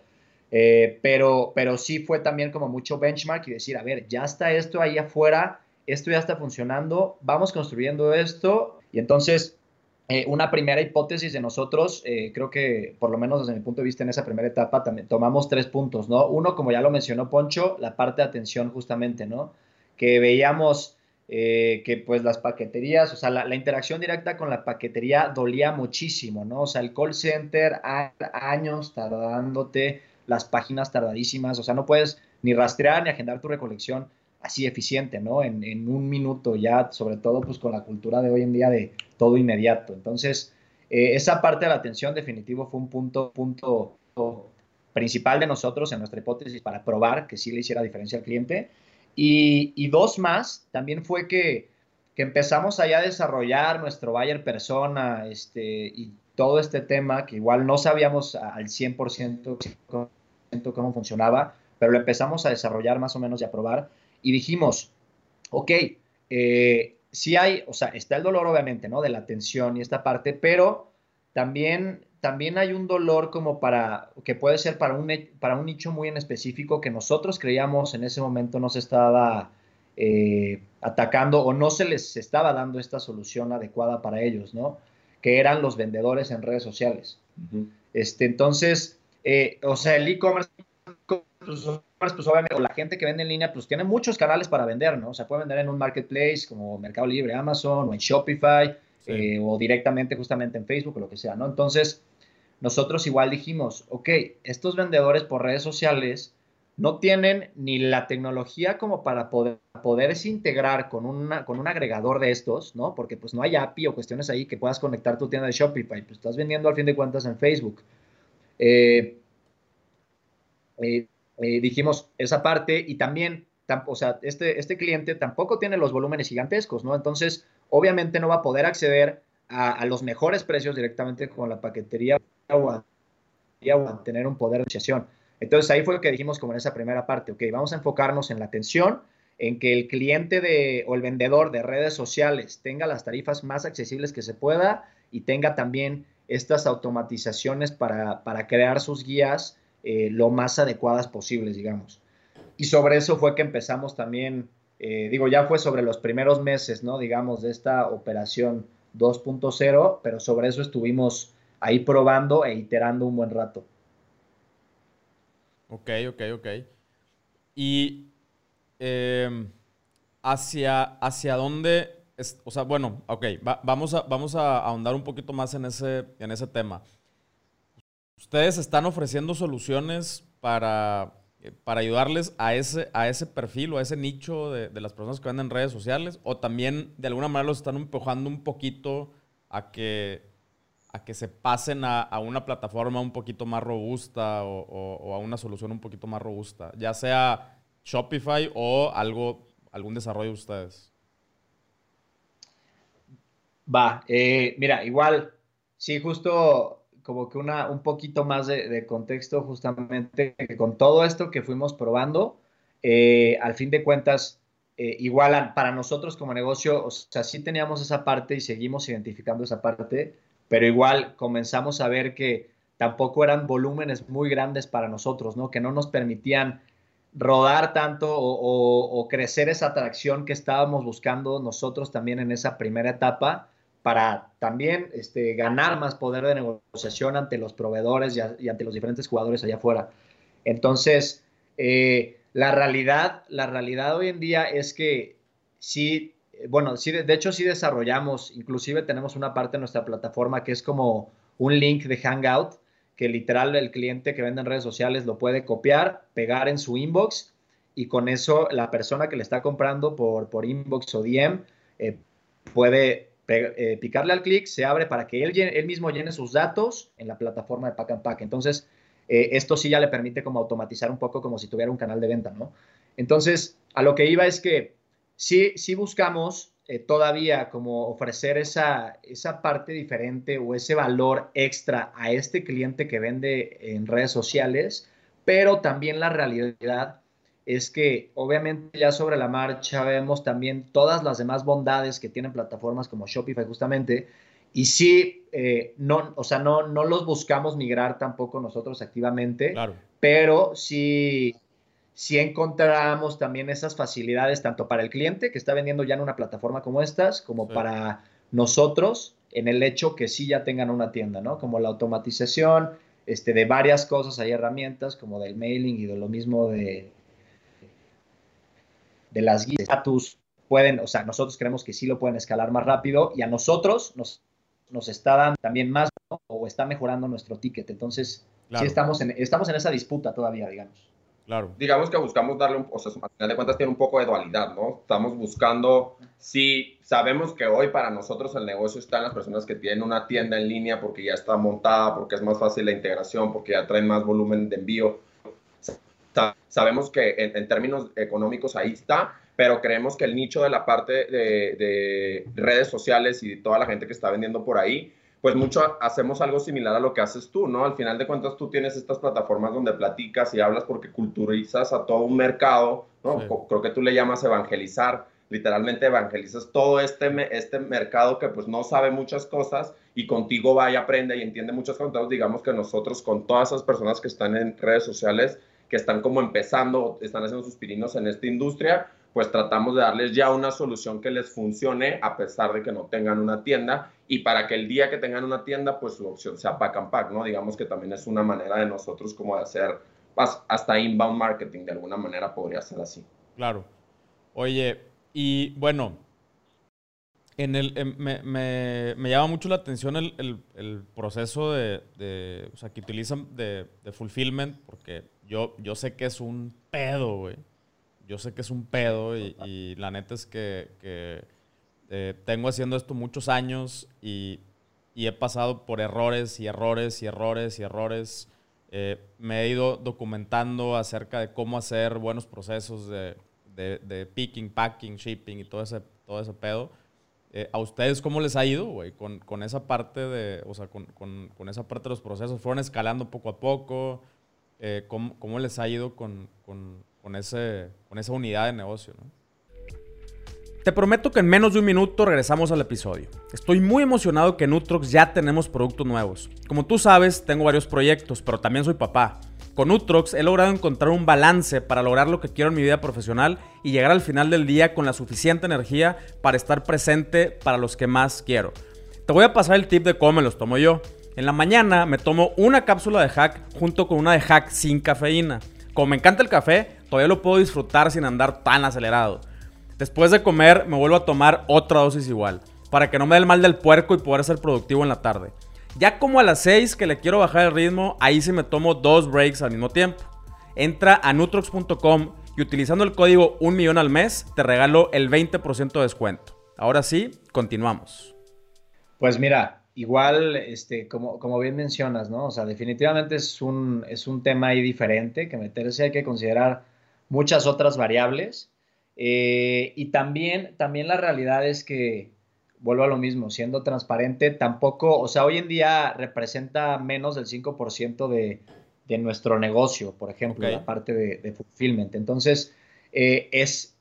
eh, pero, pero sí fue también como mucho benchmark y decir, a ver, ya está esto ahí afuera, esto ya está funcionando, vamos construyendo esto y entonces eh, una primera hipótesis de nosotros, eh, creo que por lo menos desde mi punto de vista en esa primera etapa también tomamos tres puntos, ¿no? Uno, como ya lo mencionó Poncho, la parte de atención justamente, ¿no? Que veíamos eh, que pues las paqueterías, o sea, la, interacción directa con la paquetería dolía muchísimo, ¿no? O sea, el call center, años tardándote, las páginas tardadísimas, o sea, no puedes ni rastrear ni agendar tu recolección así eficiente, ¿no? En, un minuto ya, sobre todo pues con la cultura de hoy en día de todo inmediato. Entonces, eh, esa parte de la atención definitivo fue un punto, principal de nosotros en nuestra hipótesis para probar que sí le hiciera diferencia al cliente. Y, y dos más, también fue que, que, empezamos allá a desarrollar nuestro buyer persona este, y todo este tema que igual no sabíamos al 100% cómo funcionaba, pero lo empezamos a desarrollar más o menos y a probar y dijimos, ok, eh, sí hay, o sea, está el dolor obviamente, ¿no? De la tensión y esta parte, pero también, también hay un dolor como para, que puede ser para un, para un nicho muy en específico que nosotros creíamos en ese momento no se estaba eh, atacando o no se les estaba dando esta solución adecuada para ellos, ¿no? Que eran los vendedores en redes sociales. este, entonces, eh, o sea, el e-commerce pues, obviamente, o la gente que vende en línea, pues tiene muchos canales para vender, ¿no? O sea, puede vender en un marketplace como Mercado Libre, Amazon o en Shopify eh, o directamente justamente en Facebook o lo que sea, ¿no? Entonces, nosotros igual dijimos, ok, estos vendedores por redes sociales, no tienen ni la tecnología como para poder, poderse integrar con, una, con un agregador de estos, ¿no? Porque pues no hay API o cuestiones ahí que puedas conectar tu tienda de Shopify, pues estás vendiendo al fin de cuentas en Facebook. Eh, eh, eh, dijimos esa parte y también, o sea, este, este cliente tampoco tiene los volúmenes gigantescos, ¿no? Entonces, obviamente no va a poder acceder a, los mejores precios directamente con la paquetería o a, tener un poder de negociación. Entonces ahí fue lo que dijimos como en esa primera parte, ok, vamos a enfocarnos en la atención, en que el cliente de, o el vendedor de redes sociales tenga las tarifas más accesibles que se pueda y tenga también estas automatizaciones para, crear sus guías eh, lo más adecuadas posibles, digamos. Y sobre eso fue que empezamos también, eh, digo, ya fue sobre los primeros meses, ¿no? Digamos, de esta operación 2.0, pero sobre eso estuvimos ahí probando e iterando un buen rato. Ok, ok, ok. Y em, hacia, hacia dónde, o sea, bueno, ok, vamos, a, vamos a ahondar un poquito más en ese, en ese tema. Ustedes están ofreciendo soluciones para, para ayudarles a ese, a ese perfil o a ese nicho de, de, las personas que venden en redes sociales o también de alguna manera los están empujando un poquito a que a que se pasen a, una plataforma un poquito más robusta o, a una solución un poquito más robusta, ya sea Shopify o algo, algún desarrollo de ustedes? Va, eh, mira, igual, sí, justo como que una, un poquito más de, contexto, justamente con todo esto que fuimos probando, eh, al fin de cuentas, eh, igual para nosotros como negocio, o sea, sí teníamos esa parte y seguimos identificando esa parte, pero igual comenzamos a ver que tampoco eran volúmenes muy grandes para nosotros, ¿no? Que no nos permitían rodar tanto o, crecer esa atracción que estábamos buscando nosotros también en esa primera etapa para también este, ganar más poder de negociación ante los proveedores y, ante los diferentes jugadores allá afuera. Entonces, eh, la realidad, la realidad hoy en día es que sí bueno, sí, de, hecho sí desarrollamos, inclusive tenemos una parte de nuestra plataforma que es como un link de Hangout, que literal el cliente que vende en redes sociales lo puede copiar, pegar en su inbox y con eso la persona que le está comprando por, por inbox o DM eh, puede eh, picarle al clic, se abre para que él, mismo llene sus datos en la plataforma de Pack and Pack. Entonces, esto sí ya le permite como automatizar un poco como si tuviera un canal de venta, ¿no? Entonces, a lo que iba es que sí buscamos eh, todavía como ofrecer esa, esa parte diferente o ese valor extra a este cliente que vende en redes sociales, pero también la realidad es que obviamente ya sobre la marcha vemos también todas las demás bondades que tienen plataformas como Shopify justamente, y sí, eh, no, o sea, no, no los buscamos migrar tampoco nosotros activamente, pero sí si encontramos también esas facilidades tanto para el cliente que está vendiendo ya en una plataforma como estas, como para nosotros en el hecho que sí ya tengan una tienda, ¿no? Como la automatización este, de varias cosas, hay herramientas como del mailing y de lo mismo de, de las guías status, pueden, o sea, nosotros creemos que sí lo pueden escalar más rápido y a nosotros nos, nos está dando también más o está mejorando nuestro ticket. Entonces, sí estamos en, estamos en esa disputa todavía, digamos. Claro. Digamos que buscamos darle un, o sea, al final de cuentas tiene un poco de dualidad, ¿no? Estamos buscando, si sabemos que hoy para nosotros el negocio está en las personas que tienen una tienda en línea porque ya está montada, porque es más fácil la integración, porque ya traen más volumen de envío. Sabemos que en, términos económicos ahí está, pero creemos que el nicho de la parte de, de redes sociales y toda la gente que está vendiendo por ahí, pues mucho hacemos algo similar a lo que haces tú, ¿no? Al final de cuentas tú tienes estas plataformas donde platicas y hablas porque culturizas a todo un mercado, ¿no? Creo que tú le llamas evangelizar, literalmente evangelizas todo este, este mercado que pues no sabe muchas cosas y contigo va y aprende y entiende muchas cosas. Entonces digamos que nosotros con todas esas personas que están en redes sociales, que están como empezando, están haciendo sus pirinos en esta industria, pues tratamos de darles ya una solución que les funcione a pesar de que no tengan una tienda y para que el día que tengan una tienda, pues su opción sea pack and pack, ¿no? Digamos que también es una manera de nosotros como de hacer hasta inbound marketing, de alguna manera podría ser así. Claro. Oye, y bueno, En el, em, me, me, me, llama mucho la atención el, el, el proceso de, de, o sea, que utilizan de, de, fulfillment, porque yo, yo sé que es un pedo, güey. Yo sé que es un pedo y, y la neta es que, que eh, tengo haciendo esto muchos años y, y, he pasado por errores y errores y errores y errores. Eh, me he ido documentando acerca de cómo hacer buenos procesos de, de picking, packing, shipping y todo ese, todo ese pedo. Eh, ¿A ustedes cómo les ha ido? Con, con, esa parte de, o sea, con, con, con, esa parte de los procesos. ¿Fueron escalando poco a poco? Eh, ¿cómo, ¿cómo, les ha ido con, ese, con esa unidad de negocio, no? Te prometo que en menos de un minuto regresamos al episodio. Estoy muy emocionado que en ya tenemos productos nuevos. Como tú sabes, tengo varios proyectos, pero también soy papá. Con Utrox he logrado encontrar un balance para lograr lo que quiero en mi vida profesional y llegar al final del día con la suficiente energía para estar presente para los que más quiero. Te voy a pasar el tip de cómo me los tomo yo. En la mañana me tomo una cápsula de hack junto con una de hack sin cafeína. Como me encanta el café, todavía lo puedo disfrutar sin andar tan acelerado. Después de comer me vuelvo a tomar otra dosis igual, para que no me dé el mal del puerco y poder ser productivo en la tarde. Ya como a las 6 que le quiero bajar el ritmo, ahí sí me tomo dos breaks al mismo tiempo. Entra a nutrox.com y utilizando el código 1 millón al mes te regalo el 20% de descuento. Ahora sí, continuamos. Pues mira, igual, este, como, como bien mencionas, ¿no? O sea, definitivamente es un, es un tema ahí diferente que meterse, hay que considerar muchas otras variables. Eh, y también, también la realidad es que vuelvo a lo mismo, siendo transparente, tampoco, o sea, hoy en día representa menos del 5% de, de nuestro negocio, por ejemplo, la parte de, de fulfillment. Entonces, eh, es,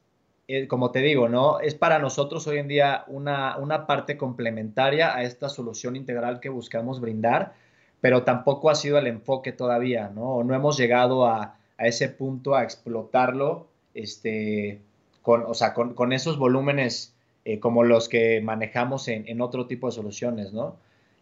eh, como te digo, ¿no? Es para nosotros hoy en día una, una parte complementaria a esta solución integral que buscamos brindar, pero tampoco ha sido el enfoque todavía, ¿no? No hemos llegado a, a ese punto a explotarlo, este, con, o sea, con, con esos volúmenes eh, como los que manejamos en, otro tipo de soluciones, ¿no?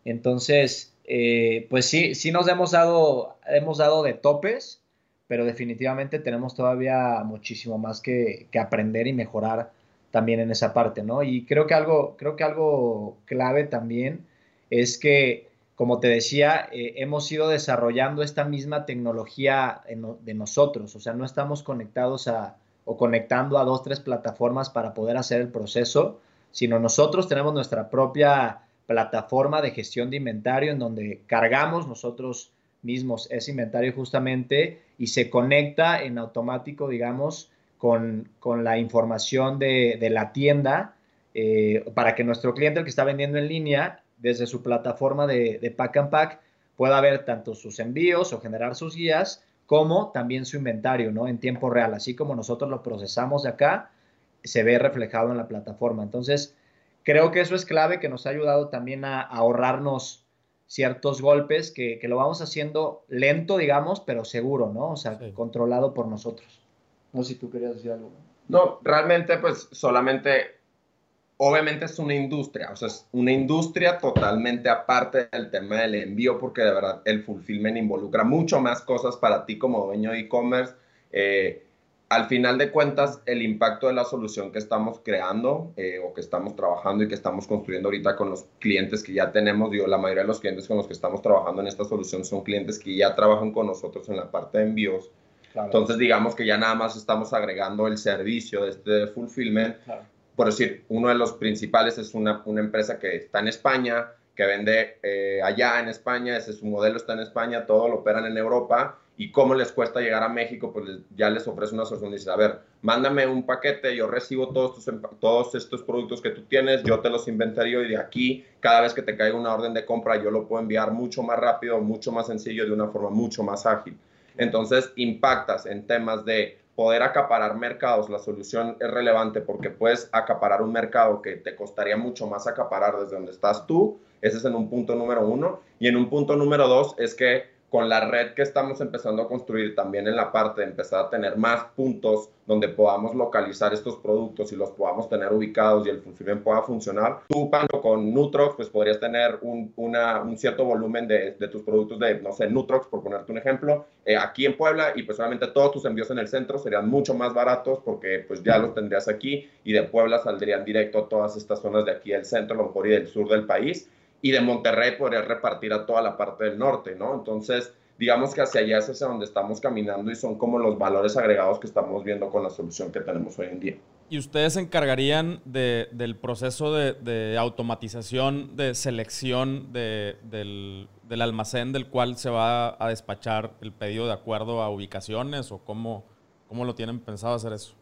Entonces, eh, pues sí, sí nos hemos dado, hemos dado de topes, pero definitivamente tenemos todavía muchísimo más que, aprender y mejorar también en esa parte, ¿no? Y creo que algo, creo que algo clave también es que, como te decía, eh, hemos ido desarrollando esta misma tecnología de nosotros, o sea, no estamos conectados a, o conectando a dos, tres plataformas para poder hacer el proceso, sino nosotros tenemos nuestra propia plataforma de gestión de inventario en donde cargamos nosotros mismos ese inventario justamente y se conecta en automático, digamos, con, la información de, la tienda eh, para que nuestro cliente, el que está vendiendo en línea, desde su plataforma de, de Pack and Pack, pueda ver tanto sus envíos o generar sus guías como también su inventario, ¿no? En tiempo real, así como nosotros lo procesamos de acá, se ve reflejado en la plataforma. Entonces, creo que eso es clave, que nos ha ayudado también a, ahorrarnos ciertos golpes, que, lo vamos haciendo lento, digamos, pero seguro, ¿no? O sea, controlado por nosotros. No sé si tú querías decir algo. No, realmente, pues solamente obviamente es una industria, o sea, es una industria totalmente aparte del tema del envío, porque de verdad el fulfillment involucra mucho más cosas para ti como dueño de e-commerce. Eh, al final de cuentas, el impacto de la solución que estamos creando eh, o que estamos trabajando y que estamos construyendo ahorita con los clientes que ya tenemos, digo, la mayoría de los clientes con los que estamos trabajando en esta solución son clientes que ya trabajan con nosotros en la parte de envíos. Entonces, digamos que ya nada más estamos agregando el servicio de este fulfillment, por decir, uno de los principales es una, una empresa que está en España, que vende eh, allá en España, ese es su modelo, está en España, todo lo operan en Europa y cómo les cuesta llegar a México, pues ya les ofrece una solución. Dice, a ver, mándame un paquete, yo recibo todos, tus, todos estos productos que tú tienes, yo te los inventario y de aquí, cada vez que te caiga una orden de compra, yo lo puedo enviar mucho más rápido, mucho más sencillo, de una forma mucho más ágil. Entonces, impactas en temas de poder acaparar mercados, la solución es relevante porque puedes acaparar un mercado que te costaría mucho más acaparar desde donde estás tú. Ese es en un punto número uno. Y en un punto número dos es que con la red que estamos empezando a construir también en la parte de empezar a tener más puntos donde podamos localizar estos productos y los podamos tener ubicados y el fulfillment pueda funcionar, tú, con Nutrox, pues podrías tener un, cierto volumen de, tus productos de, no sé, Nutrox, por ponerte un ejemplo, eh, aquí en Puebla y pues todos tus envíos en el centro serían mucho más baratos porque pues ya los tendrías aquí y de Puebla saldrían directo a todas estas zonas de aquí del centro, a lo mejor y del sur del país y de Monterrey podría repartir a toda la parte del norte, ¿no? Entonces, digamos que hacia allá es hacia donde estamos caminando y son como los valores agregados que estamos viendo con la solución que tenemos hoy en día. ¿Y ustedes se encargarían de, del proceso de, automatización, de selección de, del, del, almacén del cual se va a despachar el pedido de acuerdo a ubicaciones o cómo, cómo lo tienen pensado hacer eso?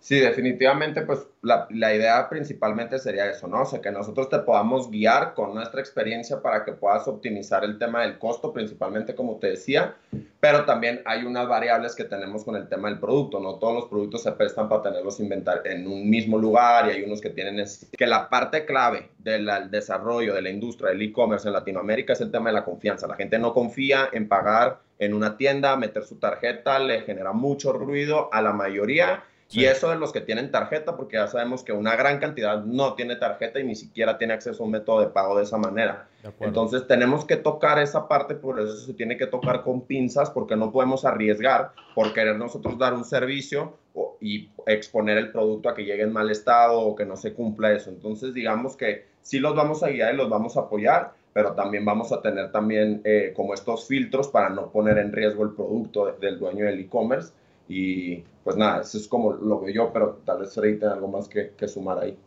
Sí, definitivamente, pues la, idea principalmente sería eso, ¿no? O sea, que nosotros te podamos guiar con nuestra experiencia para que puedas optimizar el tema del costo, principalmente como te decía, pero también hay unas variables que tenemos con el tema del producto, ¿no? Todos los productos se prestan para tenerlos inventar en un mismo lugar y hay unos que tienen que la parte clave del desarrollo de la industria del e-commerce en Latinoamérica es el tema de la confianza. La gente no confía en pagar en una tienda, meter su tarjeta, le genera mucho ruido a la mayoría y eso de los que tienen tarjeta, porque ya sabemos que una gran cantidad no tiene tarjeta y ni siquiera tiene acceso a un método de pago de esa manera. Entonces tenemos que tocar esa parte, por eso se tiene que tocar con pinzas, porque no podemos arriesgar por querer nosotros dar un servicio y exponer el producto a que llegue en mal estado o que no se cumpla eso. Entonces digamos que sí los vamos a guiar y los vamos a apoyar, pero también vamos a tener también eh, como estos filtros para no poner en riesgo el producto del dueño del e-commerce y pues nada, eso es como lo veo yo, pero tal vez Freddy tenga algo más que, que sumar ahí.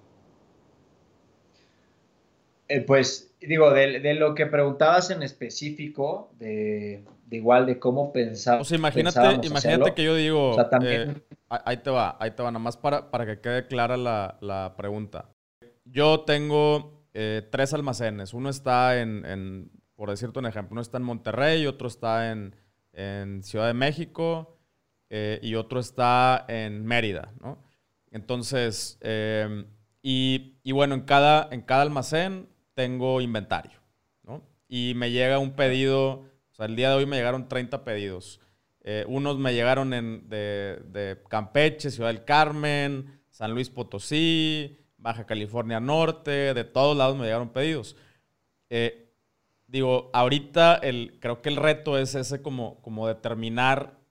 Eh, pues digo, de, de, lo que preguntabas en específico, de, de igual de cómo pensar. O sea, imagínate, imagínate que yo digo, también... Eh, ahí te va, ahí te va, nada más para, para que quede clara la, la pregunta. Yo tengo eh, tres almacenes, uno está en, en, por decirte un ejemplo, uno está en Monterrey, otro está en, en Ciudad de México eh, y otro está en Mérida, ¿no? Entonces, eh, y, y, bueno, en cada, en cada almacén tengo inventario, ¿no? Y me llega un pedido, o sea, el día de hoy me llegaron 30 pedidos. Eh, unos me llegaron en, de, de, Campeche, Ciudad del Carmen, San Luis Potosí, Baja California Norte, de todos lados me llegaron pedidos. digo, ahorita el, creo que el reto es ese como, como determinar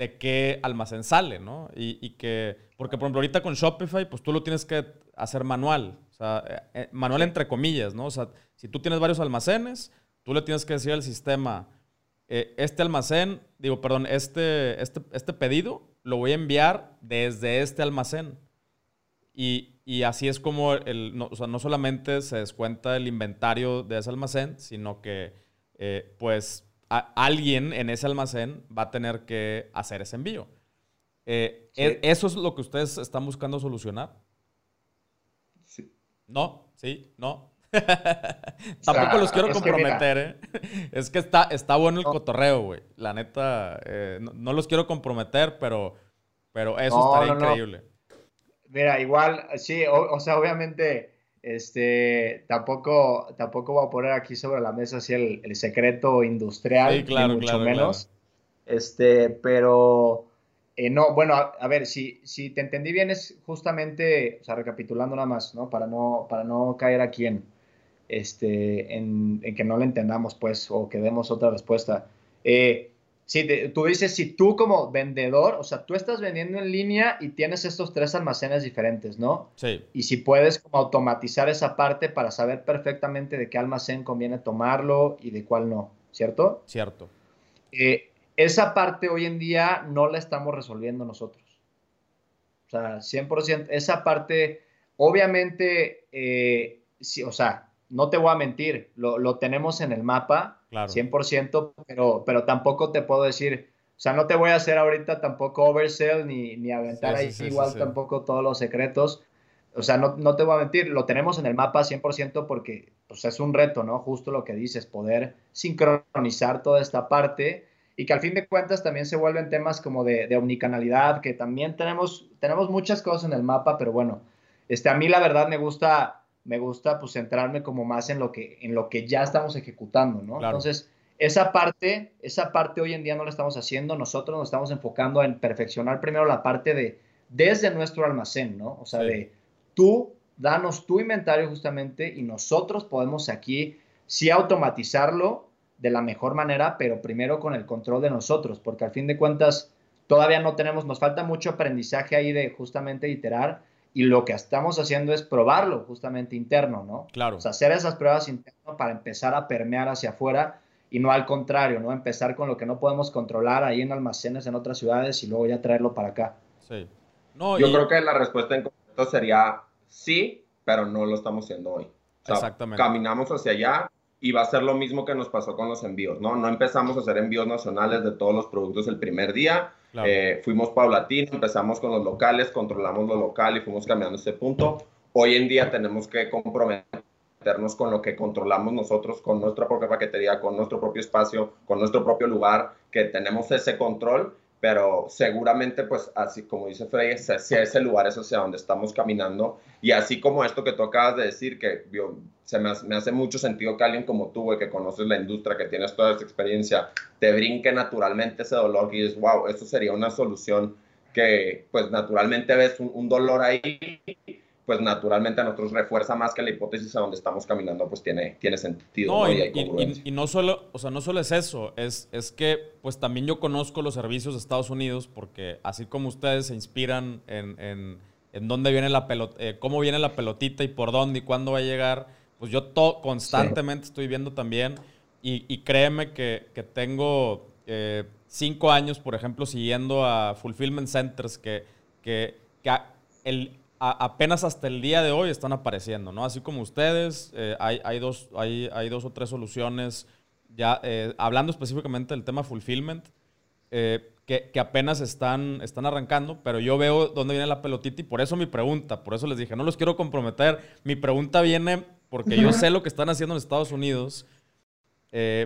de qué almacén sale, ¿no? Y, que, porque por ejemplo ahorita con Shopify, pues tú lo tienes que hacer manual, o sea, eh, eh, manual entre comillas, ¿no? O sea, si tú tienes varios almacenes, tú le tienes que decir al sistema, eh, este almacén, digo, perdón, este, este, este pedido lo voy a enviar desde este almacén. Y, y así es como, el, no, o sea, no solamente se descuenta el inventario de ese almacén, sino que, pues, alguien en ese almacén va a tener que hacer ese envío. Eh, ¿e-, ¿Eso es lo que ustedes están buscando solucionar? Sí. ¿No? ¿Sí? ¿No? Tampoco los quiero comprometer, ¿eh? Es que está, está bueno el cotorreo, güey. La neta, eh, no, los quiero comprometer, pero, pero eso estaría increíble. Mira, igual, sí, o sea, obviamente este, tampoco, tampoco voy a poner aquí sobre la mesa así el, secreto industrial, ni mucho menos. Este, pero eh, no, bueno, a, ver, si, si te entendí bien, es justamente, o sea, recapitulando nada más, ¿no? Para no, para no caer aquí en, este, en, en que no le entendamos, pues, o que demos otra respuesta. Eh, Sí, tú dices, si tú como vendedor, o sea, tú estás vendiendo en línea y tienes estos tres almacenes diferentes, ¿no? Sí. Y si puedes como automatizar esa parte para saber perfectamente de qué almacén conviene tomarlo y de cuál no, ¿cierto? Cierto. Eh, esa parte hoy en día no la estamos resolviendo nosotros. O sea, 100%, esa parte, obviamente, eh, sí, o sea, no te voy a mentir, lo, tenemos en el mapa, 100%, pero, pero tampoco te puedo decir, o sea, no te voy a hacer ahorita tampoco oversell ni, ni aventar ahí igual tampoco todos los secretos. O sea, no, no, te voy a mentir, lo tenemos en el mapa 100% porque pues, es un reto, ¿no? Justo lo que dices, poder sincronizar toda esta parte y que al fin de cuentas también se vuelven temas como de, de omnicanalidad, que también tenemos, tenemos muchas cosas en el mapa, pero bueno, este, a mí la verdad me gusta me gusta pues centrarme como más en lo que, en lo que ya estamos ejecutando, ¿no? Entonces, esa parte, esa parte hoy en día no la estamos haciendo. Nosotros nos estamos enfocando en perfeccionar primero la parte de desde nuestro almacén, ¿no? O sea, de tú, danos tu inventario justamente y nosotros podemos aquí sí automatizarlo de la mejor manera, pero primero con el control de nosotros, porque al fin de cuentas todavía no tenemos, nos falta mucho aprendizaje ahí de justamente iterar y lo que estamos haciendo es probarlo justamente interno, ¿no? Claro. O sea, hacer esas pruebas internas para empezar a permear hacia afuera y no al contrario, ¿no? Empezar con lo que no podemos controlar ahí en almacenes en otras ciudades y luego ya traerlo para acá. Sí. No, Yo creo que la respuesta en concreto sería sí, pero no lo estamos haciendo hoy. Exactamente. Caminamos hacia allá y va a ser lo mismo que nos pasó con los envíos, ¿no? No empezamos a hacer envíos nacionales de todos los productos el primer día, eh, fuimos paulatinos, empezamos con los locales, controlamos lo local y fuimos cambiando ese punto. Hoy en día tenemos que comprometernos con lo que controlamos nosotros, con nuestra propia paquetería, con nuestro propio espacio, con nuestro propio lugar, que tenemos ese control pero seguramente pues así como dice Frey, hacia ese lugar es hacia donde estamos caminando. Y así como esto que tú acabas de decir, que se me me hace, mucho sentido que alguien como tú, que conoces la industria, que tienes toda esa experiencia, te brinque naturalmente ese dolor y dices, wow, eso sería una solución que pues naturalmente ves un dolor ahí pues naturalmente a nosotros refuerza más que la hipótesis a donde estamos caminando, pues tiene, tiene sentido. No, Y, no solo, o sea, no solo es eso, es, es que pues también yo conozco los servicios de Estados Unidos porque así como ustedes se inspiran en, en, en dónde viene la pelota, eh, cómo viene la pelotita y por dónde y cuándo va a llegar, pues yo constantemente estoy viendo también y, créeme que, que tengo eh, cinco años, por ejemplo, siguiendo a Fulfillment Centers que, que, que el, apenas hasta el día de hoy están apareciendo, ¿no? Así como ustedes, eh, hay, hay, dos, hay, hay, dos o tres soluciones, ya eh, hablando específicamente del tema fulfillment, eh, que, que, apenas están, están arrancando, pero yo veo dónde viene la pelotita y por eso mi pregunta, por eso les dije, no los quiero comprometer, mi pregunta viene porque yo sé lo que están haciendo en Estados Unidos.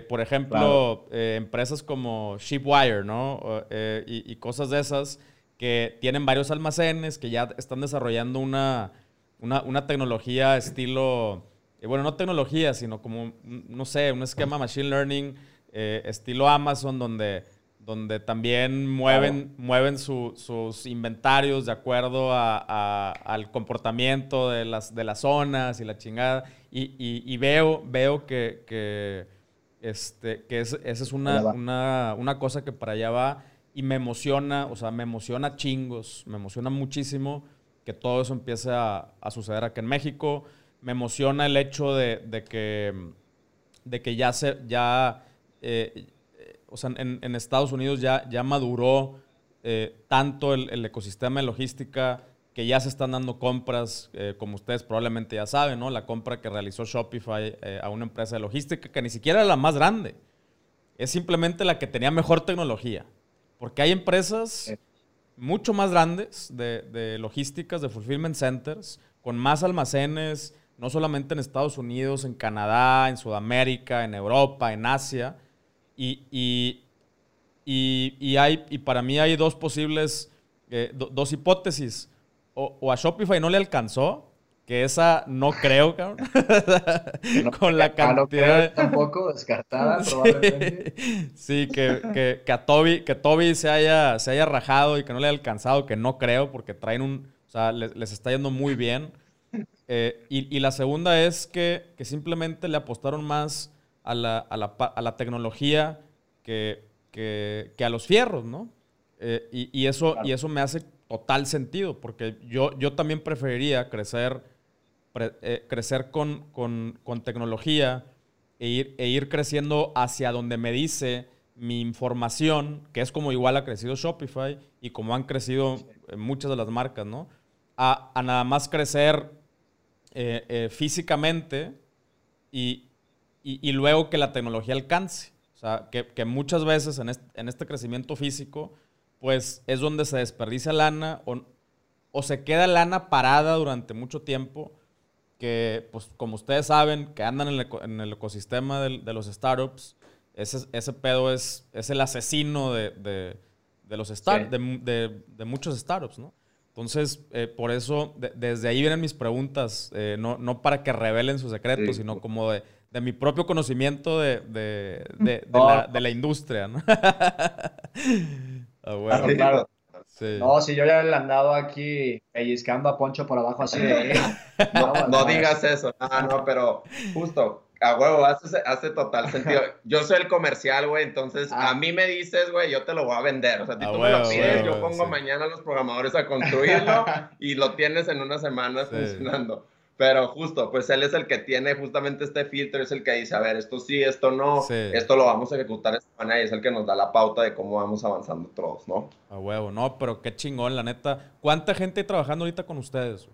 por ejemplo, empresas como Shipwire, ¿no? y, y cosas de esas que tienen varios almacenes, que ya están desarrollando una, una, tecnología estilo, eh, bueno, no tecnología, sino como, no sé, un esquema machine learning eh, estilo Amazon, donde, donde también mueven, mueven sus inventarios de acuerdo al comportamiento de las, de las zonas y la chingada. Y, veo, veo que, este, que esa es una, una, una cosa que para allá va y me emociona, o sea, me emociona chingos, me emociona muchísimo que todo eso empiece a, suceder aquí en México. Me emociona el hecho de, que, de que ya se, ya, eh, o sea, en, Estados Unidos ya, ya maduró eh, tanto el, ecosistema de logística que ya se están dando compras, eh, como ustedes probablemente ya saben, ¿no? La compra que realizó Shopify a una empresa de logística que ni siquiera era la más grande, es simplemente la que tenía mejor tecnología. Porque hay empresas mucho más grandes de, logísticas, de fulfillment centers, con más almacenes, no solamente en Estados Unidos, en Canadá, en Sudamérica, en Europa, en Asia. Y, y, hay, y para mí hay dos posibles, eh, dos hipótesis. o, a Shopify no le alcanzó, que esa no creo, cabrón. Con la cantidad. tampoco descartada, probablemente. Sí, que, a Toby, que Toby se haya, se haya rajado y que no le haya alcanzado, que no creo, porque traen un. O sea, les, está yendo muy bien. Eh, y, la segunda es que, simplemente le apostaron más a la, tecnología que, a los fierros, ¿no? Eh, y, eso, y eso me hace total sentido, porque yo, yo también preferiría crecer eh, crecer con, con, tecnología e ir, e ir creciendo hacia donde me dice mi información, que es como igual ha crecido Shopify y como han crecido eh, muchas de las marcas, ¿no? A, nada más crecer eh, físicamente y, y, luego que la tecnología alcance. O sea, que, que muchas veces en este, en este, crecimiento físico, pues es donde se desperdicia lana o, o se queda lana parada durante mucho tiempo que, pues, como ustedes saben, que andan en el, ecosistema de, los startups, ese, ese pedo es, es el asesino de, de, los start, de, muchos startups, ¿no? Entonces, eh, por eso, desde ahí vienen mis preguntas, eh, no, no, para que revelen sus secretos, sino como de, de mi propio conocimiento de, de, de, la, de la, industria, ¿no? ah, bueno. claro, No, si yo ya le andado aquí pellizcando a Poncho por abajo así de... no, no digas eso, no, no, pero justo, a huevo, hace, hace total sentido. Yo soy el comercial, güey, entonces ah. a mí me dices, güey, yo te lo voy a vender. O sea, si tú me lo pides, yo pongo mañana a los programadores a construirlo y lo tienes en unas semanas funcionando. Pero justo, pues él es el que tiene justamente este filtro, es el que dice, a ver, esto sí, esto no, esto lo vamos a ejecutar esta manera y es el que nos da la pauta de cómo vamos avanzando todos, ¿no? A huevo, no, pero qué chingón, la neta. ¿Cuánta gente trabajando ahorita con ustedes?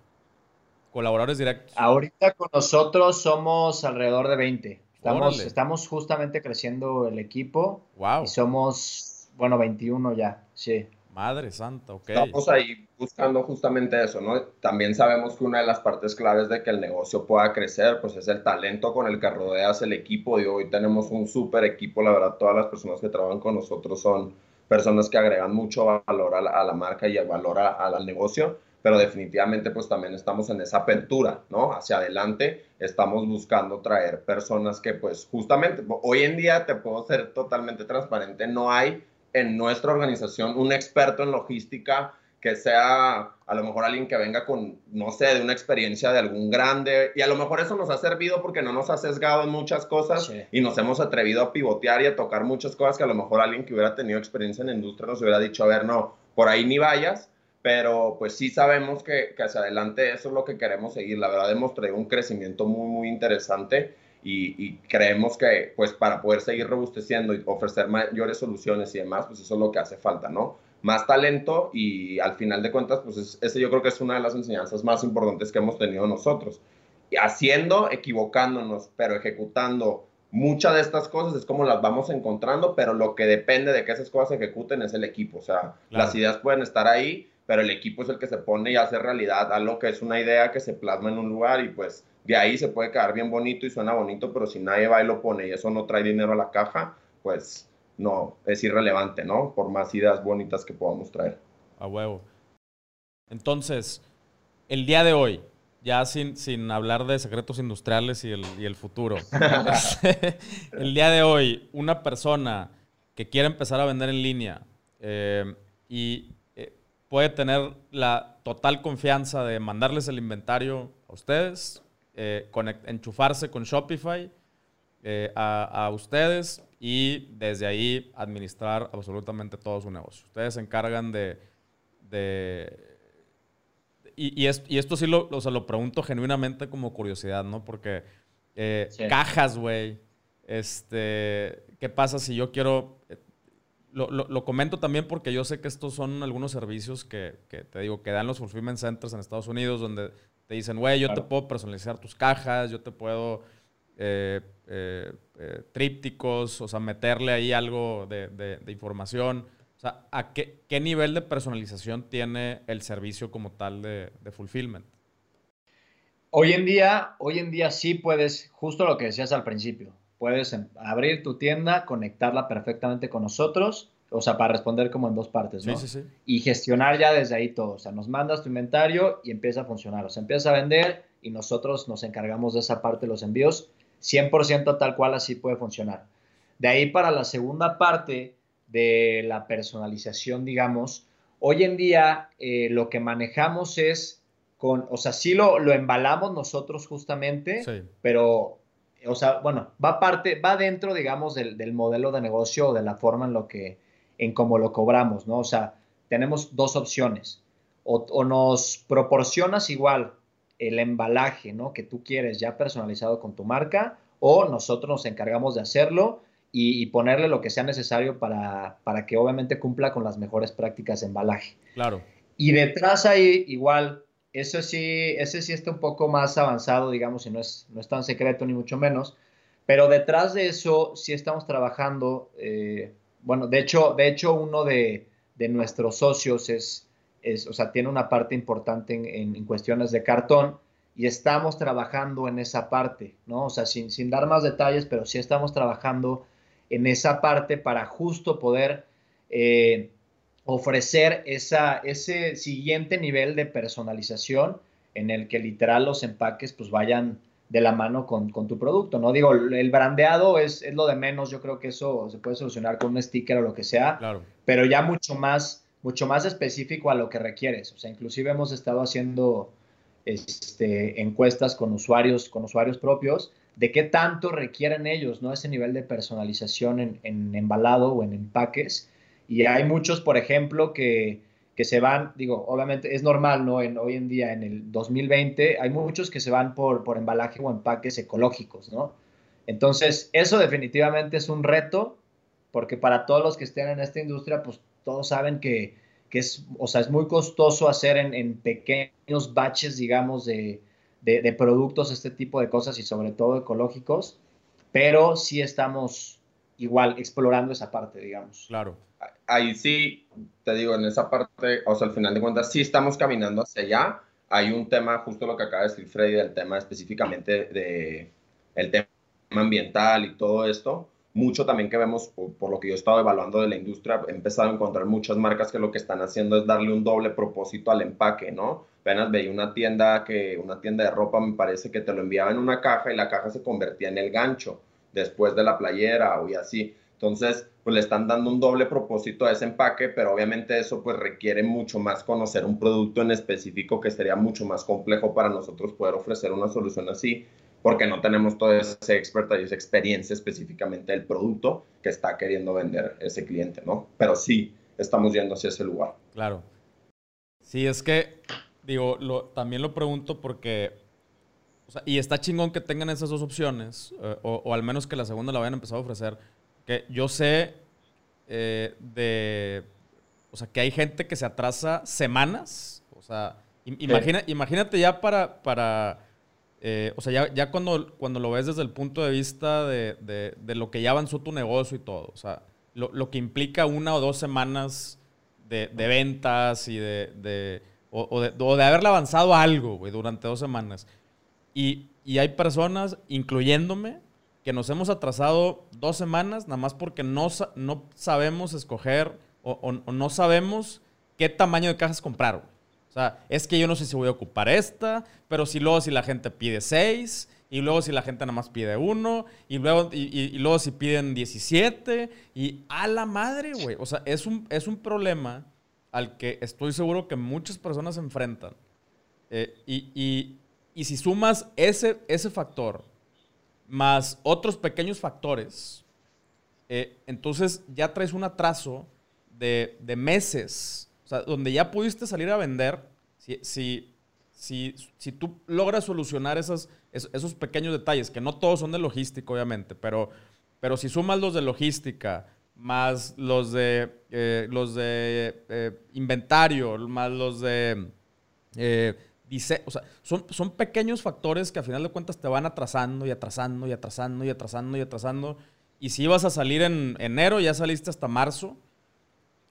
Colaboradores directos. Ahorita con nosotros somos alrededor de 20. Estamos, estamos justamente creciendo el equipo. Wow. Y somos, bueno, 21 ya, sí. Madre santa, ok. Estamos ahí buscando justamente eso, ¿no? También sabemos que una de las partes claves de que el negocio pueda crecer, pues es el talento con el que rodeas el equipo. Y hoy tenemos un súper equipo, la verdad, todas las personas que trabajan con nosotros son personas que agregan mucho valor a la, marca y valor al negocio pero definitivamente pues también estamos en esa apertura, ¿no? Hacia adelante estamos buscando traer personas que pues justamente hoy en día te puedo ser totalmente transparente, no hay en nuestra organización un experto en logística que sea a lo mejor alguien que venga con, no sé, de una experiencia de algún grande. Y a lo mejor eso nos ha servido porque no nos ha sesgado en muchas cosas y nos hemos atrevido a pivotear y a tocar muchas cosas que a lo mejor alguien que hubiera tenido experiencia en la industria nos hubiera dicho, a ver, no, por ahí ni vayas pero pues sí sabemos que, que, hacia adelante eso es lo que queremos seguir. La verdad hemos traído un crecimiento muy, muy interesante y, y, creemos que pues para poder seguir robusteciendo y ofrecer mayores soluciones y demás, pues eso es lo que hace falta, ¿no? Más talento y al final de cuentas, pues ese yo creo que es una de las enseñanzas más importantes que hemos tenido nosotros. Y haciendo, equivocándonos, pero ejecutando muchas de estas cosas es como las vamos encontrando, pero lo que depende de que esas cosas se ejecuten es el equipo. O sea, las ideas pueden estar ahí, pero el equipo es el que se pone y hace realidad algo que es una idea que se plasma en un lugar y pues de ahí se puede quedar bien bonito y suena bonito, pero si nadie va y lo pone y eso no trae dinero a la caja, pues no, es irrelevante, ¿no? Por más ideas bonitas que podamos traer. A huevo. Entonces, el día de hoy, ya sin, sin hablar de secretos industriales y el, y el futuro, el día de hoy, una persona que quiere empezar a vender en línea eh, y puede tener la total confianza de mandarles el inventario a ustedes, eh, enchufarse con Shopify eh, a, ustedes y desde ahí administrar absolutamente todo su negocio. Ustedes se encargan de... y, esto sí lo, lo pregunto genuinamente como curiosidad, ¿no? Porque eh, cajas, güey. Este, ¿Qué pasa si yo quiero lo, lo, comento también porque yo sé que estos son algunos servicios que, que, te digo, que dan los fulfillment centers en Estados Unidos, donde te dicen, güey, yo te puedo personalizar tus cajas, yo te puedo eh, eh, eh, trípticos, o sea, meterle ahí algo de, de, información. O sea, ¿a qué, qué, nivel de personalización tiene el servicio como tal de, de fulfillment? Hoy en día, hoy en día sí puedes, justo lo que decías al principio, puedes abrir tu tienda, conectarla perfectamente con nosotros, o sea, para responder como en dos partes, ¿no? Sí, sí, sí. Y gestionar ya desde ahí todo, o sea, nos mandas tu inventario y empieza a funcionar, o sea, empieza a vender y nosotros nos encargamos de esa parte de los envíos, 100% tal cual así puede funcionar. De ahí para la segunda parte de la personalización, digamos, hoy en día eh, lo que manejamos es con, o sea, sí lo, lo embalamos nosotros justamente, pero o sea, bueno, va parte, va dentro, digamos, del, modelo de negocio o de la forma en lo que, en cómo lo cobramos, ¿no? O sea, tenemos dos opciones. O, nos proporcionas igual el embalaje, ¿no? Que tú quieres ya personalizado con tu marca, o nosotros nos encargamos de hacerlo y, ponerle lo que sea necesario para, para que obviamente cumpla con las mejores prácticas de embalaje. Claro. Y detrás hay igual eso sí, ese sí está un poco más avanzado, digamos, y no es, no es tan secreto ni mucho menos. Pero detrás de eso sí estamos trabajando. Eh, bueno, de hecho, de hecho uno de, nuestros socios es, es, o sea, tiene una parte importante en, cuestiones de cartón y estamos trabajando en esa parte, ¿no? O sea, sin, sin dar más detalles, pero sí estamos trabajando en esa parte para justo poder eh, ofrecer esa, ese siguiente nivel de personalización en el que literal los empaques pues vayan, de la mano con, tu producto, ¿no? Digo, el brandeado es, es, lo de menos, yo creo que eso se puede solucionar con un sticker o lo que sea, claro. pero ya mucho más, mucho más específico a lo que requieres. O sea, inclusive hemos estado haciendo este, encuestas con usuarios, con usuarios propios de qué tanto requieren ellos, ¿no? Ese nivel de personalización en, en embalado o en empaques. Y hay muchos, por ejemplo, que se van, digo, obviamente es normal, ¿no? Hoy en día, en el 2020, hay muchos que se van por, por embalaje o empaques ecológicos, ¿no? Entonces, eso definitivamente es un reto, porque para todos los que estén en esta industria, pues todos saben que, que es, o sea, es muy costoso hacer en, en pequeños baches, digamos, de, de, de, productos, este tipo de cosas y sobre todo ecológicos, pero sí estamos igual explorando esa parte, digamos. Claro ahí sí, te digo, en esa parte, o sea, al final de cuentas, sí estamos caminando hacia allá. Hay un tema, justo lo que acaba de decir Freddy, del tema específicamente de el tema ambiental y todo esto. Mucho también que vemos, por, lo que yo he estado evaluando de la industria, he empezado a encontrar muchas marcas que lo que están haciendo es darle un doble propósito al empaque, ¿no? Apenas veía una tienda que, una tienda de ropa, me parece que te lo enviaba en una caja y la caja se convertía en el gancho después de la playera o y así. Entonces, pues le están dando un doble propósito a ese empaque, pero obviamente eso pues requiere mucho más conocer un producto en específico que sería mucho más complejo para nosotros poder ofrecer una solución así, porque no tenemos toda esa expertise, esa experiencia específicamente del producto que está queriendo vender ese cliente, ¿no? Pero sí, estamos yendo hacia ese lugar. Claro. Sí, es que, digo, también lo pregunto porque o sea, y está chingón que tengan esas dos opciones, eh, o, o, al menos que la segunda la vayan a empezar a ofrecer, que yo sé eh, de. O sea, que hay gente que se atrasa semanas. O sea, imagina, imagínate ya para. para eh, o sea, ya, ya, cuando, cuando lo ves desde el punto de vista de, de, de lo que ya avanzó tu negocio y todo. O sea, lo, lo que implica una o dos semanas de, de ventas y de. O, o, de, o de haberle avanzado algo, güey, durante dos semanas. Y, y hay personas, incluyéndome, que nos hemos atrasado dos semanas, nada más porque no, no sabemos escoger o, no sabemos qué tamaño de cajas comprar. O sea, es que yo no sé si voy a ocupar esta, pero si luego si la gente pide seis, y luego si la gente nada más pide uno, y luego, y, luego si piden 17, y a la madre, güey. O sea, es un, es un problema al que estoy seguro que muchas personas se enfrentan. Eh, y, y, si sumas ese, ese factor más otros pequeños factores, eh, entonces ya traes un atraso de, meses, o sea, donde ya pudiste salir a vender, si, si, si, si tú logras solucionar esos, esos pequeños detalles, que no todos son de logística, obviamente, pero, pero si sumas los de logística, más los de, eh, los de eh, inventario, más los de son, son pequeños factores que a final de cuentas te van atrasando y atrasando y atrasando y atrasando y atrasando. Y si ibas a salir en enero, ya saliste hasta marzo.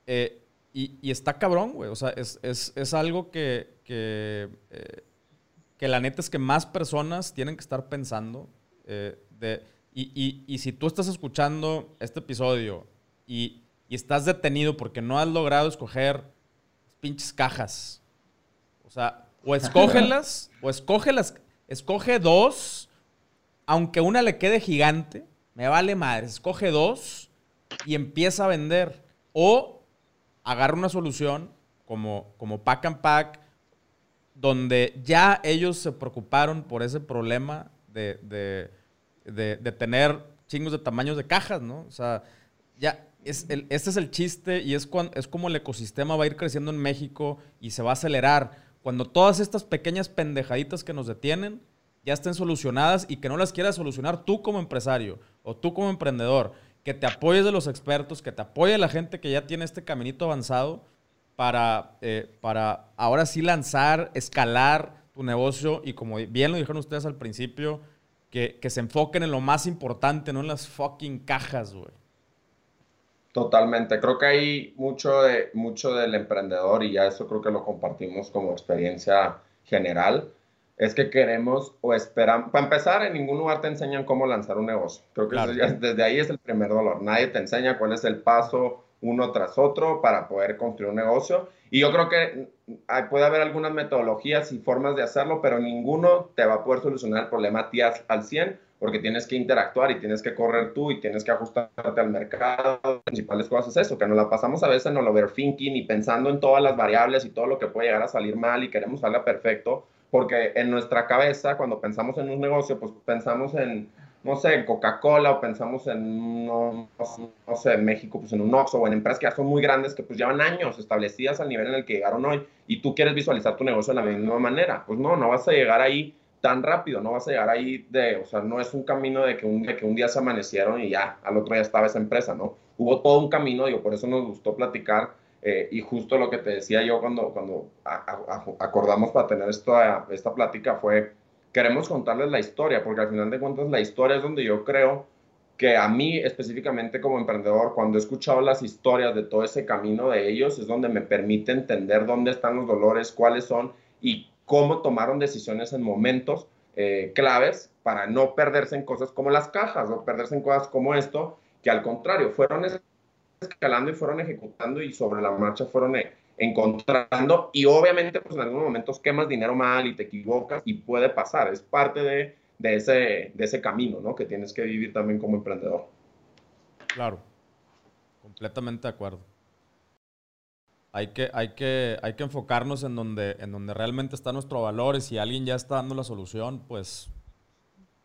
Eh, y, está cabrón, güey. O sea, es, algo que, que, eh, la neta es que más personas tienen que estar pensando. Eh, de, y, y, si tú estás escuchando este episodio y, y estás detenido porque no has logrado escoger pinches cajas. O sea, o escógelas, o escógelas, escoge dos, aunque una le quede gigante, me vale madre, escoge dos y empieza a vender. O agarra una solución como, como Pack and Pack, donde ya ellos se preocuparon por ese problema de, de, tener chingos de tamaños de cajas, ¿no? O sea, ya, es este es el chiste y es, es como el ecosistema va a ir creciendo en México y se va a acelerar cuando todas estas pequeñas pendejaditas que nos detienen ya estén solucionadas y que no las quieras solucionar tú como empresario o tú como emprendedor, que te apoyes de los expertos, que te apoye la gente que ya tiene este caminito avanzado para, eh, para ahora sí lanzar, escalar tu negocio y como bien lo dijeron ustedes al principio, que, que se enfoquen en lo más importante, no en las fucking cajas, güey. Totalmente, creo que hay mucho, de, mucho del emprendedor y ya eso creo que lo compartimos como experiencia general, es que queremos o esperamos, para empezar, en ningún lugar te enseñan cómo lanzar un negocio. Creo que desde, ahí es el primer dolor. Nadie te enseña cuál es el paso uno tras otro para poder construir un negocio. Y yo creo que puede haber algunas metodologías y formas de hacerlo, pero ninguno te va a poder solucionar el problema a ti al 100 porque tienes que interactuar y tienes que correr tú y tienes que ajustarte al mercado. Las principales cosas es eso, que nos la pasamos a veces en el overthinking y pensando en todas las variables y todo lo que puede llegar a salir mal y queremos salga perfecto, porque en nuestra cabeza, cuando pensamos en un negocio, pues pensamos en, no sé, en Coca-Cola o pensamos en, no, no, sé, en México, pues en un Oxxo o en empresas que ya son muy grandes, que pues llevan años establecidas al nivel en el que llegaron hoy y tú quieres visualizar tu negocio de la misma manera. Pues no, no vas a llegar ahí tan rápido, no vas a llegar ahí de, o sea, no es un camino de que un, que un día se amanecieron y ya, al otro día estaba esa empresa, ¿no? Hubo todo un camino, digo, por eso nos gustó platicar eh, y justo lo que te decía yo cuando, cuando acordamos para tener esta, esta plática fue, queremos contarles la historia, porque al final de cuentas la historia es donde yo creo que a mí específicamente como emprendedor, cuando he escuchado las historias de todo ese camino de ellos, es donde me permite entender dónde están los dolores, cuáles son y cómo tomaron decisiones en momentos eh, claves para no perderse en cosas como las cajas o perderse en cosas como esto, que al contrario, fueron escalando y fueron ejecutando y sobre la marcha fueron eh, encontrando y obviamente pues en algunos momentos quemas dinero mal y te equivocas y puede pasar, es parte de, de, ese, de ese camino ¿no? que tienes que vivir también como emprendedor. Claro, completamente de acuerdo hay que, hay que, hay que enfocarnos en donde, en donde realmente está nuestro valor y si alguien ya está dando la solución, pues,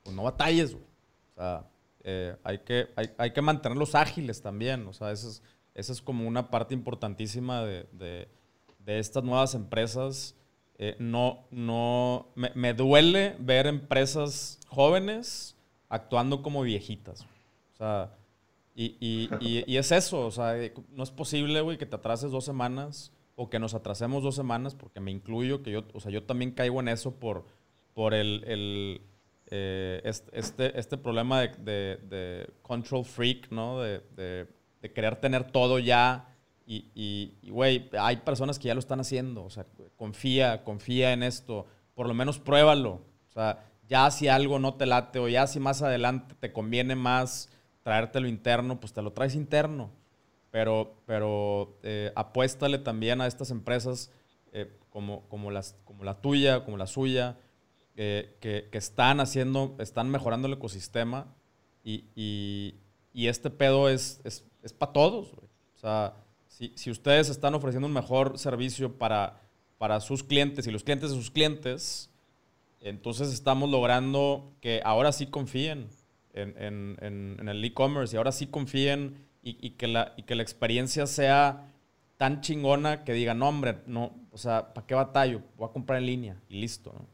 pues no batalles. O sea, eh, hay, que, hay, hay, que mantenerlos ágiles también. O sea, esa es, esa es como una parte importantísima de, de, de estas nuevas empresas. Eh, no, no, me, me, duele ver empresas jóvenes actuando como viejitas. O sea, y, y, y, es eso, o sea, no es posible, güey, que te atrases dos semanas o que nos atrasemos dos semanas, porque me incluyo, que yo, o sea, yo también caigo en eso por, por el, el eh, este, este problema de, de, de, control freak, ¿no? De, de, querer tener todo ya. Y, güey, hay personas que ya lo están haciendo, o sea, confía, confía en esto, por lo menos pruébalo. O sea, ya si algo no te late o ya si más adelante te conviene más traértelo interno, pues te lo traes interno. Pero, pero eh, apuéstale también a estas empresas eh, como, como, las, como la tuya, como la suya, que, que, están haciendo, están mejorando el ecosistema y, y, y este pedo es, es, es para todos. O sea, si, si, ustedes están ofreciendo un mejor servicio para, para sus clientes y los clientes de sus clientes, entonces estamos logrando que ahora sí confíen en, en, el e-commerce y ahora sí confíen y, y, que la, y que la experiencia sea tan chingona que digan, no, hombre, no, o sea, ¿para qué batallo? Voy a comprar en línea y listo, ¿no?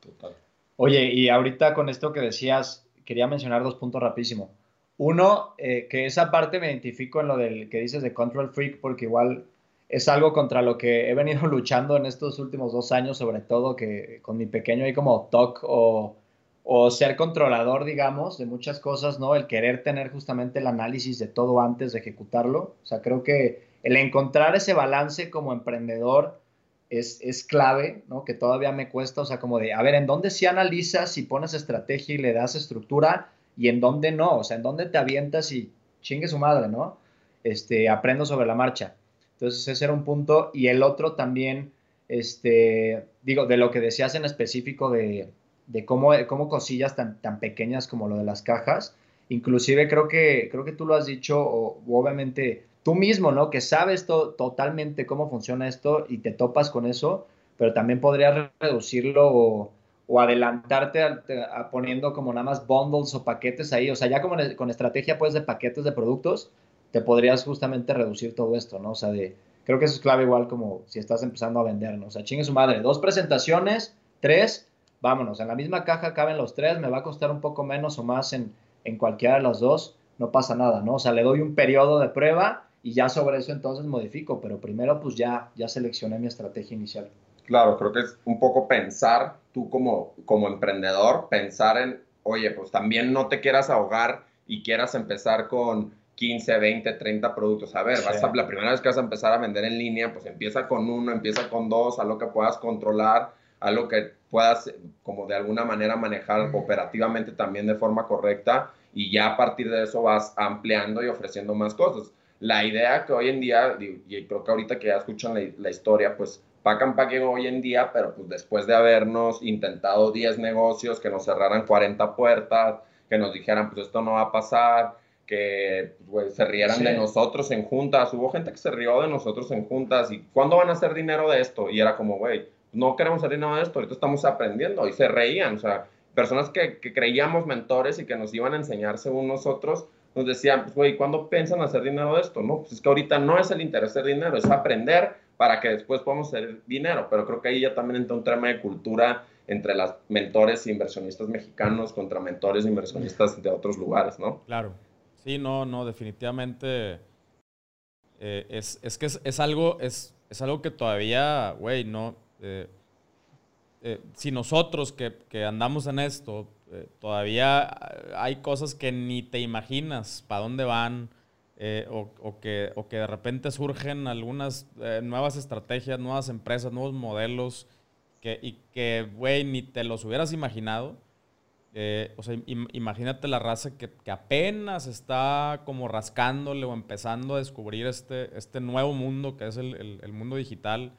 Total. Oye, y ahorita con esto que decías, quería mencionar dos puntos rapidísimo. Uno, eh, que esa parte me identifico en lo del que dices de Control Freak, porque igual es algo contra lo que he venido luchando en estos últimos dos años, sobre todo que con mi pequeño hay como TOC o o ser controlador, digamos, de muchas cosas, ¿no? El querer tener justamente el análisis de todo antes de ejecutarlo. O sea, creo que el encontrar ese balance como emprendedor es, es clave, ¿no? Que todavía me cuesta, o sea, como de, a ver, ¿en dónde sí analizas y pones estrategia y le das estructura y en dónde no? O sea, ¿en dónde te avientas y chingue su madre, ¿no? Este, aprendo sobre la marcha. Entonces, ese era un punto. Y el otro también, este, digo, de lo que decías en específico de de cómo, cómo cosillas tan, tan pequeñas como lo de las cajas. Inclusive creo que, creo que tú lo has dicho, o, obviamente tú mismo, ¿no? Que sabes totalmente cómo funciona esto y te topas con eso, pero también podrías reducirlo o, adelantarte poniendo como nada más bundles o paquetes ahí. O sea, ya como con estrategia pues de paquetes de productos, te podrías justamente reducir todo esto, ¿no? O sea, de, creo que eso es clave igual como si estás empezando a vender, ¿no? O sea, chingue su madre, dos presentaciones, tres, vámonos, en la misma caja caben los tres, me va a costar un poco menos o más en, en cualquiera de las dos, no pasa nada, ¿no? O sea, le doy un periodo de prueba y ya sobre eso entonces modifico, pero primero pues ya, ya seleccioné mi estrategia inicial. Claro, creo que es un poco pensar, tú como, como emprendedor, pensar en, oye, pues también no te quieras ahogar y quieras empezar con 15, 20, 30 productos. A ver, vas a, la primera vez que vas a empezar a vender en línea, pues empieza con uno, empieza con dos, a lo que puedas controlar algo que puedas como de alguna manera manejar operativamente también de forma correcta y ya a partir de eso vas ampliando y ofreciendo más cosas. la idea que hoy en día, y creo que ahorita que ya escuchan la, historia, pues Pack and Pack llegó hoy en día, pero pues después de habernos intentado 10 negocios, que nos cerraran 40 puertas, que nos dijeran, pues esto no va a pasar, que pues, se rieran de nosotros en juntas. Hubo gente que se rió de nosotros en juntas y ¿cuándo van a hacer dinero de esto? Y era como, güey, no queremos hacer dinero de esto, ahorita estamos aprendiendo y se reían. O sea, personas que, creíamos mentores y que nos iban a enseñar según nosotros, nos decían, pues, güey, ¿cuándo piensan hacer dinero de esto? No, pues es que ahorita no es el interés hacer dinero, es aprender para que después podamos hacer dinero. Pero creo que ahí ya también entra un tema de cultura entre las mentores e inversionistas mexicanos contra mentores e inversionistas de otros lugares, ¿no? Claro. Sí, no, no, definitivamente. Eh, es, es, que es, algo, es, es, algo que todavía, güey, no. Eh, eh, si nosotros que, andamos en esto, todavía hay cosas que ni te imaginas para dónde van, o, que, de repente surgen algunas nuevas estrategias, nuevas empresas, nuevos modelos, que, y que, güey, ni te los hubieras imaginado. Eh, o sea, imagínate la raza que, apenas está como rascándole o empezando a descubrir este, este nuevo mundo que es el, mundo digital.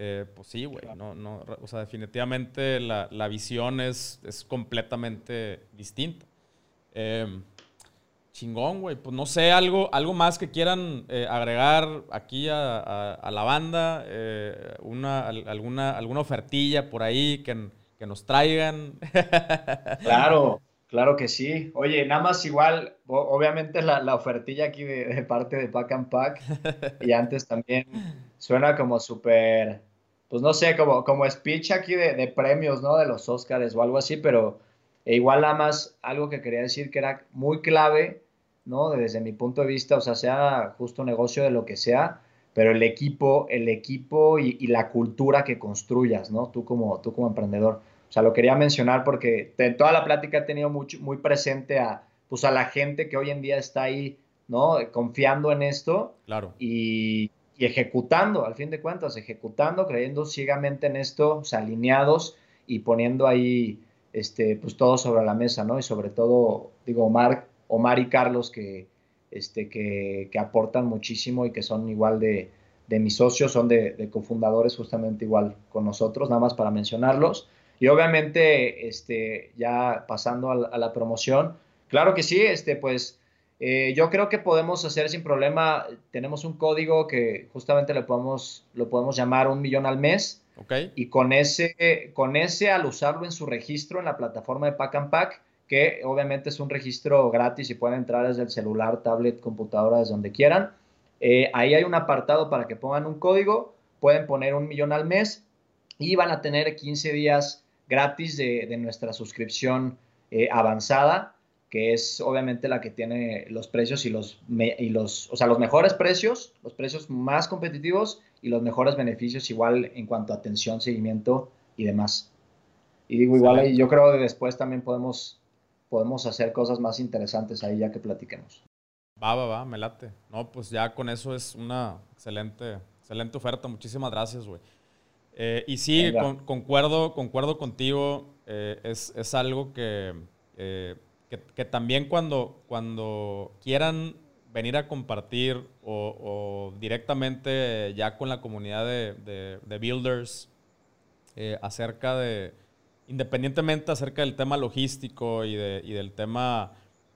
Eh, pues sí, güey, no, no, o sea, definitivamente la, la visión es, es, completamente distinta. Em, chingón, güey, pues no sé, algo, algo más que quieran eh, agregar aquí a, a, a la banda, una, alguna, alguna ofertilla por ahí que que nos traigan. Claro, claro que sí. Oye, nada más igual, obviamente la, la ofertilla aquí de, parte de Pack and Pack y antes también suena como súper, pues no sé, como, como speech aquí de, de, premios, ¿no? De los Oscars o algo así, pero e igual nada más algo que quería decir que era muy clave, ¿no? Desde mi punto de vista, o sea, sea justo negocio de lo que sea, pero el equipo, el equipo y, la cultura que construyas, ¿no? Tú como, tú como emprendedor. O sea, lo quería mencionar porque en toda la plática he tenido mucho, muy presente a, pues a la gente que hoy en día está ahí, ¿no? Confiando en esto. Claro. Y, ejecutando, al fin de cuentas, ejecutando, creyendo ciegamente en esto, alineados y poniendo ahí, este, pues todo sobre la mesa, ¿no? Y sobre todo, digo, Omar, Omar y Carlos que este, que, aportan muchísimo y que son igual de, mis socios, son de, cofundadores justamente igual con nosotros, nada más para mencionarlos. Y obviamente, este, ya pasando a la, promoción, claro que sí, este, pues eh, yo creo que podemos hacer sin problema, tenemos un código que justamente le podemos, lo podemos llamar un millón al mes. Okay. Y con ese, con ese, al usarlo en su registro en la plataforma de Pack and Pack, que obviamente es un registro gratis y pueden entrar desde el celular, tablet, computadora, desde donde quieran. Eh, ahí hay un apartado para que pongan un código, pueden poner un millón al mes y van a tener 15 días gratis de, nuestra suscripción eh, avanzada, que es obviamente la que tiene los precios y los, y los, o sea, los mejores precios, los precios más competitivos y los mejores beneficios igual en cuanto a atención, seguimiento y demás. Y digo, igual yo creo que después también podemos podemos hacer cosas más interesantes ahí ya que platiquemos. Va, va, va, me late. No, pues ya con eso es una excelente, excelente oferta. Muchísimas gracias, güey. Eh, y sí, concuerdo, concuerdo contigo. Eh, es, es, algo que, eh, que, también cuando, cuando quieran venir a compartir o, directamente ya con la comunidad de, de, de builders acerca de, independientemente acerca del tema logístico y, de, y del tema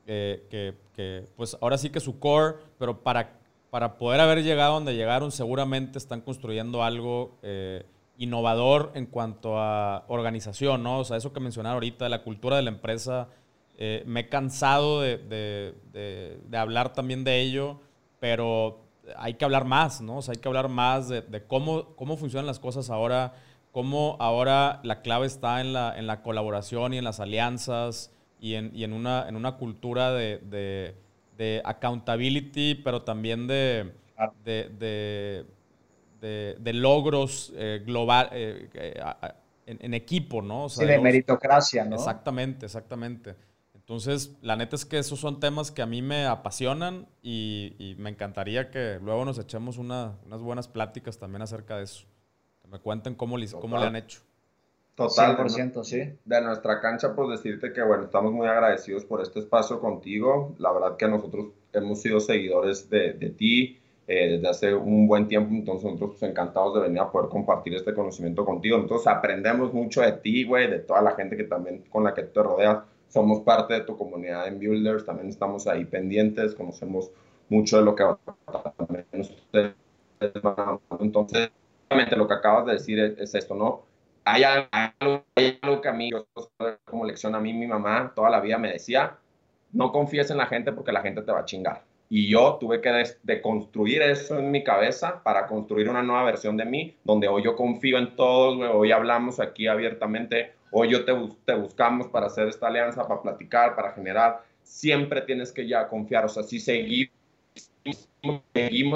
eh, que, que, pues ahora sí que su core, pero para, para poder haber llegado donde llegaron, seguramente están construyendo algo eh, innovador en cuanto a organización, ¿no? O sea, eso que mencionaba ahorita, la cultura de la empresa, eh, me he cansado de, de, de, hablar también de ello, pero hay que hablar más, ¿no? O sea, hay que hablar más de, cómo, cómo funcionan las cosas ahora cómo ahora la clave está en la, en la colaboración y en las alianzas y en, y en, una, en una cultura de, de, de accountability, pero también de, de, de logros eh, global, eh, eh, en, equipo, ¿no? sí, de meritocracia, ¿no? Exactamente, exactamente. Entonces, la neta es que esos son temas que a mí me apasionan y, y me encantaría que luego nos echemos una, unas buenas pláticas también acerca de eso me cuenten cómo, le, cómo le han hecho. Total, 100%, sí. De nuestra cancha, pues decirte que, bueno, estamos muy agradecidos por este espacio contigo. La verdad que nosotros hemos sido seguidores de, de ti eh, desde hace un buen tiempo, entonces nosotros pues, encantados de venir a poder compartir este conocimiento contigo. Entonces aprendemos mucho de ti, güey, de toda la gente que también con la que te rodeas. Somos parte de tu comunidad en Builders, también estamos ahí pendientes, conocemos mucho de lo que también ustedes Entonces, lo que acabas de decir es, esto, ¿no? Hay algo, hay algo, que a mí, como lección a mí, mi mamá toda la vida me decía, no confíes en la gente porque la gente te va a chingar. Y yo tuve que deconstruir eso en mi cabeza para construir una nueva versión de mí, donde hoy yo confío en todos, hoy hablamos aquí abiertamente, hoy yo te, buscamos para hacer esta alianza, para platicar, para generar. Siempre tienes que ya confiar, o sea, si seguimos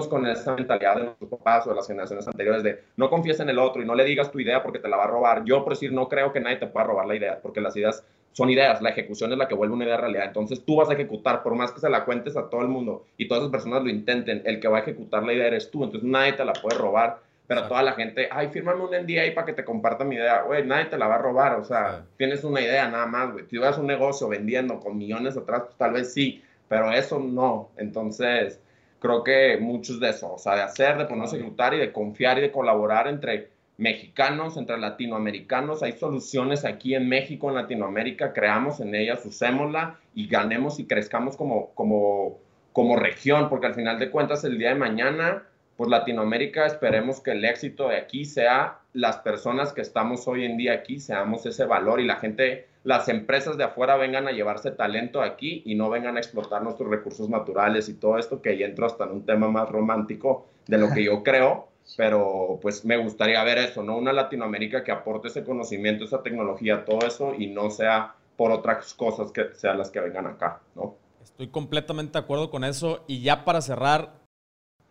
con esa mentalidad de nuestros papás o de las generaciones anteriores de no confíes en el otro y no le digas tu idea porque te la va a robar. Yo, por decir, no creo que nadie te pueda robar la idea, porque las ideas son ideas, la ejecución es la que vuelve una idea realidad. Entonces tú vas a ejecutar, por más que se la cuentes a todo el mundo y todas las personas lo intenten, el que va a ejecutar la idea eres tú, entonces nadie te la puede robar. Pero toda la gente, ay, fírmame un NDA para que te comparta mi idea. Güey, nadie te la va a robar. O sea, tienes una idea nada más, güey. Si vas un negocio vendiendo con millones atrás, pues tal vez sí. Pero eso no. Entonces, creo que muchos de eso. O sea, de hacer, de ponerse a ejecutar y de confiar y de colaborar entre mexicanos, entre latinoamericanos. Hay soluciones aquí en México, en Latinoamérica, creamos en ellas, usémosla y ganemos y crezcamos como, como, como región, porque al final de cuentas el día de mañana, pues Latinoamérica, esperemos que el éxito de aquí sea las personas que estamos hoy en día aquí, seamos ese valor y la gente, las empresas de afuera vengan a llevarse talento aquí y no vengan a explotar nuestros recursos naturales y todo esto, que ahí entro hasta en un tema más romántico de lo que yo creo pero pues me gustaría ver eso, ¿no? Una Latinoamérica que aporte ese conocimiento, esa tecnología, todo eso y no sea por otras cosas que sean las que vengan acá, ¿no? Estoy completamente de acuerdo con eso y ya para cerrar,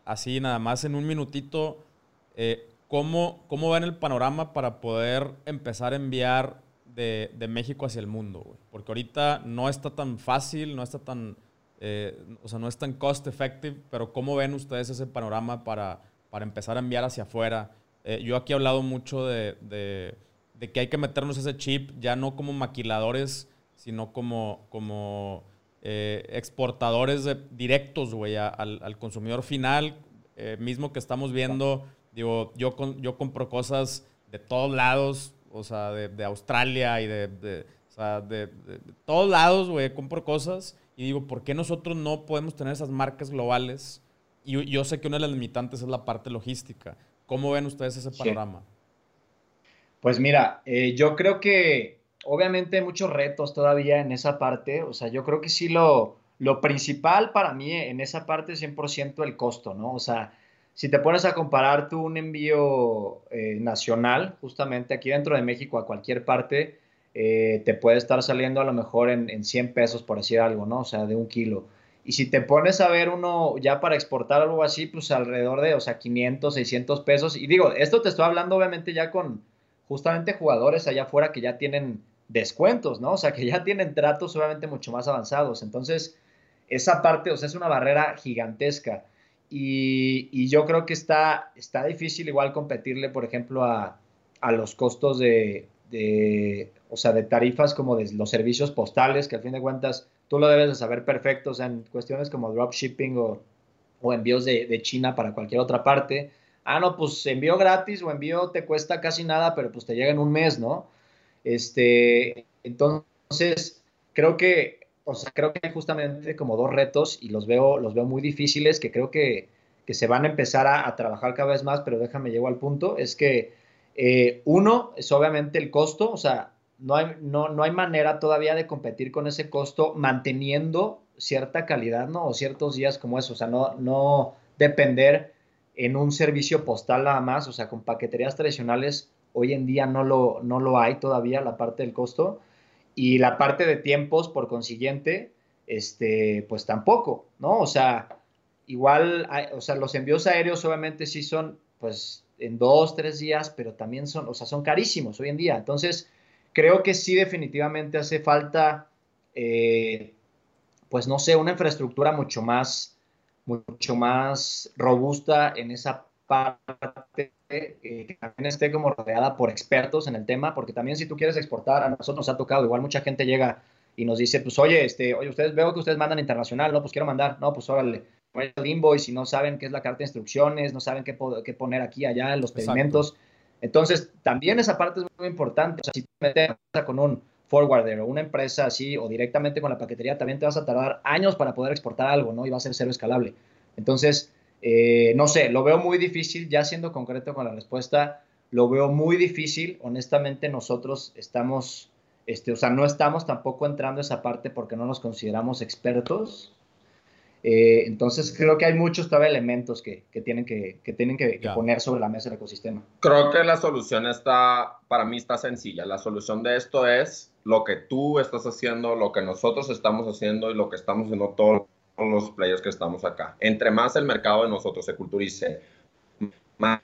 así nada más en un minutito, eh, ¿cómo, ¿cómo ven el panorama para poder empezar a enviar de, de México hacia el mundo? Porque ahorita no está tan fácil, no está tan, eh, o sea, no es tan cost effective, pero ¿cómo ven ustedes ese panorama para para empezar a enviar hacia afuera. Eh, yo aquí he hablado mucho de, de, que hay que meternos ese chip, ya no como maquiladores, sino como, como eh, exportadores de, directos, güey, al, al, consumidor final, eh, mismo que estamos viendo, digo, yo, yo compro cosas de todos lados, o sea, de, de Australia y de, de, o sea, de, todos lados, güey, compro cosas y digo, ¿por qué nosotros no podemos tener esas marcas globales? Y yo sé que una de las limitantes es la parte logística. ¿Cómo ven ustedes ese panorama? Pues mira, eh, yo creo que obviamente hay muchos retos todavía en esa parte. O sea, yo creo que sí lo, lo principal para mí en esa parte es 100% el costo, ¿no? O sea, si te pones a comparar tú un envío eh, nacional, justamente aquí dentro de México a cualquier parte, eh, te puede estar saliendo a lo mejor en, en 100 pesos, por decir algo, ¿no? O sea, de un kilo. Y si te pones a ver uno ya para exportar algo así, pues alrededor de, o sea, 500, 600 pesos. Y digo, esto te estoy hablando obviamente ya con justamente jugadores allá afuera que ya tienen descuentos, ¿no? O sea, que ya tienen tratos obviamente mucho más avanzados. Entonces, esa parte, o sea, es una barrera gigantesca. Y, yo creo que está, está difícil igual competirle, por ejemplo, a, a los costos de, de, o sea, de tarifas como de los servicios postales, que al fin de cuentas tú lo debes de saber perfecto, o sea, en cuestiones como dropshipping o, o envíos de, de, China para cualquier otra parte. Ah, no, pues envío gratis o envío te cuesta casi nada, pero pues te llega en un mes, ¿no? Este, entonces, creo que, o sea, creo que hay justamente como dos retos y los veo, los veo muy difíciles que creo que, que se van a empezar a, trabajar cada vez más, pero déjame llego al punto, es que eh, uno es obviamente el costo, o sea, no hay, no, no hay manera todavía de competir con ese costo manteniendo cierta calidad, ¿no? O ciertos días como eso, o sea, no, no depender en un servicio postal nada más, o sea, con paqueterías tradicionales hoy en día no lo, no lo hay todavía la parte del costo y la parte de tiempos, por consiguiente, este, pues tampoco, ¿no? O sea, igual, o sea, los envíos aéreos obviamente sí son, pues, en dos, tres días, pero también son, o sea, son carísimos hoy en día. Entonces, creo que sí definitivamente hace falta, eh, pues no sé, una infraestructura mucho más, mucho más robusta en esa parte, eh, que también esté como rodeada por expertos en el tema, porque también si tú quieres exportar, a nosotros nos ha tocado, igual mucha gente llega y nos dice, pues oye, este, oye, ustedes veo que ustedes mandan internacional, no, pues quiero mandar, no, pues órale, el invoice y no saben qué es la carta de instrucciones, no saben qué, qué poner aquí, allá, en los pedimentos. Entonces, también esa parte es muy importante. O sea, si te metes con un forwarder o una empresa así o directamente con la paquetería, también te vas a tardar años para poder exportar algo, ¿no? Y va a ser cero escalable. Entonces, eh, no sé, lo veo muy difícil, ya siendo concreto con la respuesta, lo veo muy difícil. Honestamente, nosotros estamos, este, o sea, no estamos tampoco entrando a esa parte porque no nos consideramos expertos. Eh, entonces creo que hay muchos todavía elementos que, tienen que, tienen que, poner sobre la mesa el ecosistema. Creo que la solución está, para mí está sencilla. La solución de esto es lo que tú estás haciendo, lo que nosotros estamos haciendo y lo que estamos haciendo todos los players que estamos acá. Entre más el mercado de nosotros se culturice, más,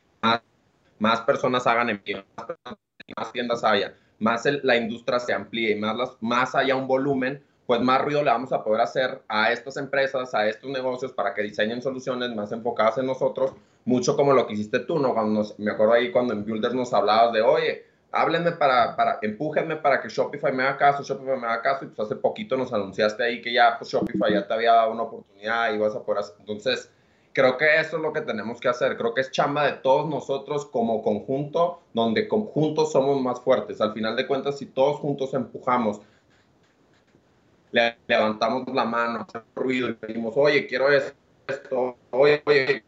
más personas hagan envío, más, tiendas haya, más la industria se amplíe y más, las, más haya un volumen, pues más ruido le vamos a poder hacer a estas empresas, a estos negocios para que diseñen soluciones más enfocadas en nosotros, mucho como lo que hiciste tú, ¿no? Cuando me acuerdo ahí cuando en Builders nos hablabas de, oye, háblenme para, para, empújenme para que Shopify me haga caso, Shopify me haga caso, y pues hace poquito nos anunciaste ahí que ya pues Shopify ya te había dado una oportunidad y vas a poder hacer, entonces creo que eso es lo que tenemos que hacer, creo que es chamba de todos nosotros como conjunto, donde conjuntos somos más fuertes, al final de cuentas si todos juntos empujamos le levantamos la mano, hacemos ruido y pedimos, oye, quiero esto, oye, oye,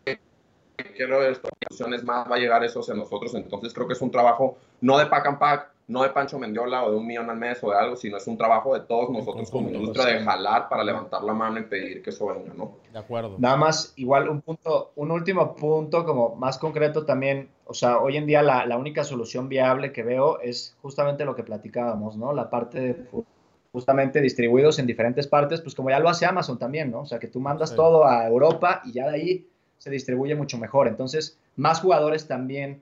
quiero esto, opciones más va a llegar eso hacia nosotros. Entonces creo que es un trabajo no de pack and pack, no de Pancho Mendiola o de un millón al mes o de algo, sino es un trabajo de todos nosotros como industria de jalar para levantar la mano y pedir que eso venga, ¿no? De acuerdo. Nada más, igual un punto, un último punto como más concreto también, o sea, hoy en día la, la única solución viable que veo es justamente lo que platicábamos, ¿no? La parte de justamente distribuidos en diferentes partes, pues como ya lo hace Amazon también, ¿no? O sea, que tú mandas todo a Europa y ya de ahí se distribuye mucho mejor. Entonces, más jugadores también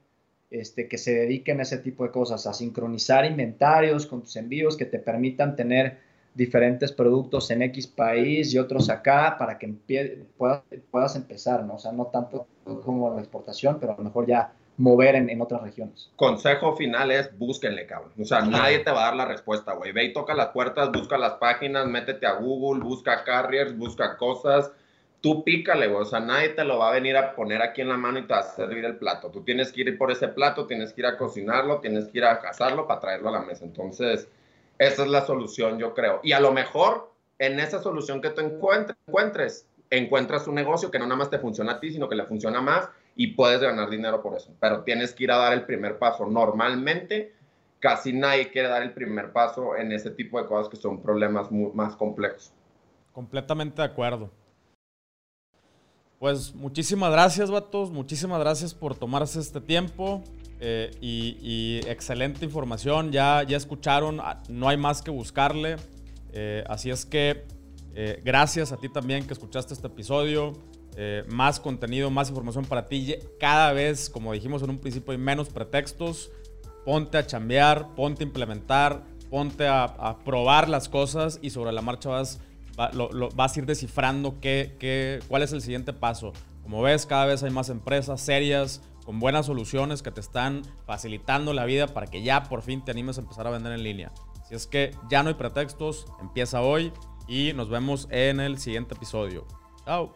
este, que se dediquen a ese tipo de cosas, a sincronizar inventarios con tus envíos que te permitan tener diferentes productos en X país y otros acá para que puedas, puedas empezar, ¿no? O sea, no tanto como la exportación, pero a lo mejor ya mover en, otras regiones. Consejo final es búsquenle, cabrón. O sea, nadie te va a dar la respuesta, güey. Ve y toca las puertas, busca las páginas, métete a Google, busca carriers, busca cosas. Tú pícale, güey. O sea, nadie te lo va a venir a poner aquí en la mano y te va a servir el plato. Tú tienes que ir por ese plato, tienes que ir a cocinarlo, tienes que ir a cazarlo para traerlo a la mesa. Entonces, esa es la solución, yo creo. Y a lo mejor en esa solución que tú encuentres, encuentras un negocio que no nada más te funciona a ti, sino que le funciona más y puedes ganar dinero por eso. Pero tienes que ir a dar el primer paso. Normalmente, casi nadie quiere dar el primer paso en ese tipo de cosas que son problemas más complejos. Completamente de acuerdo. Pues muchísimas gracias, vatos. Muchísimas gracias por tomarse este tiempo. Eh, y, excelente información. Ya, ya escucharon, ah, no hay más que buscarle. Eh, así es que eh, gracias a ti también que escuchaste este episodio. Más contenido, más información para ti. Cada vez, como dijimos en un principio, hay menos pretextos. Ponte a chambear, ponte a implementar, ponte a, probar las cosas y sobre la marcha vas, vas a ir descifrando qué, qué, cuál es el siguiente paso. Como ves, cada vez hay más empresas serias con buenas soluciones que te están facilitando la vida para que ya por fin te animes a empezar a vender en línea. Si es que ya no hay pretextos, empieza hoy y nos vemos en el siguiente episodio. Chao.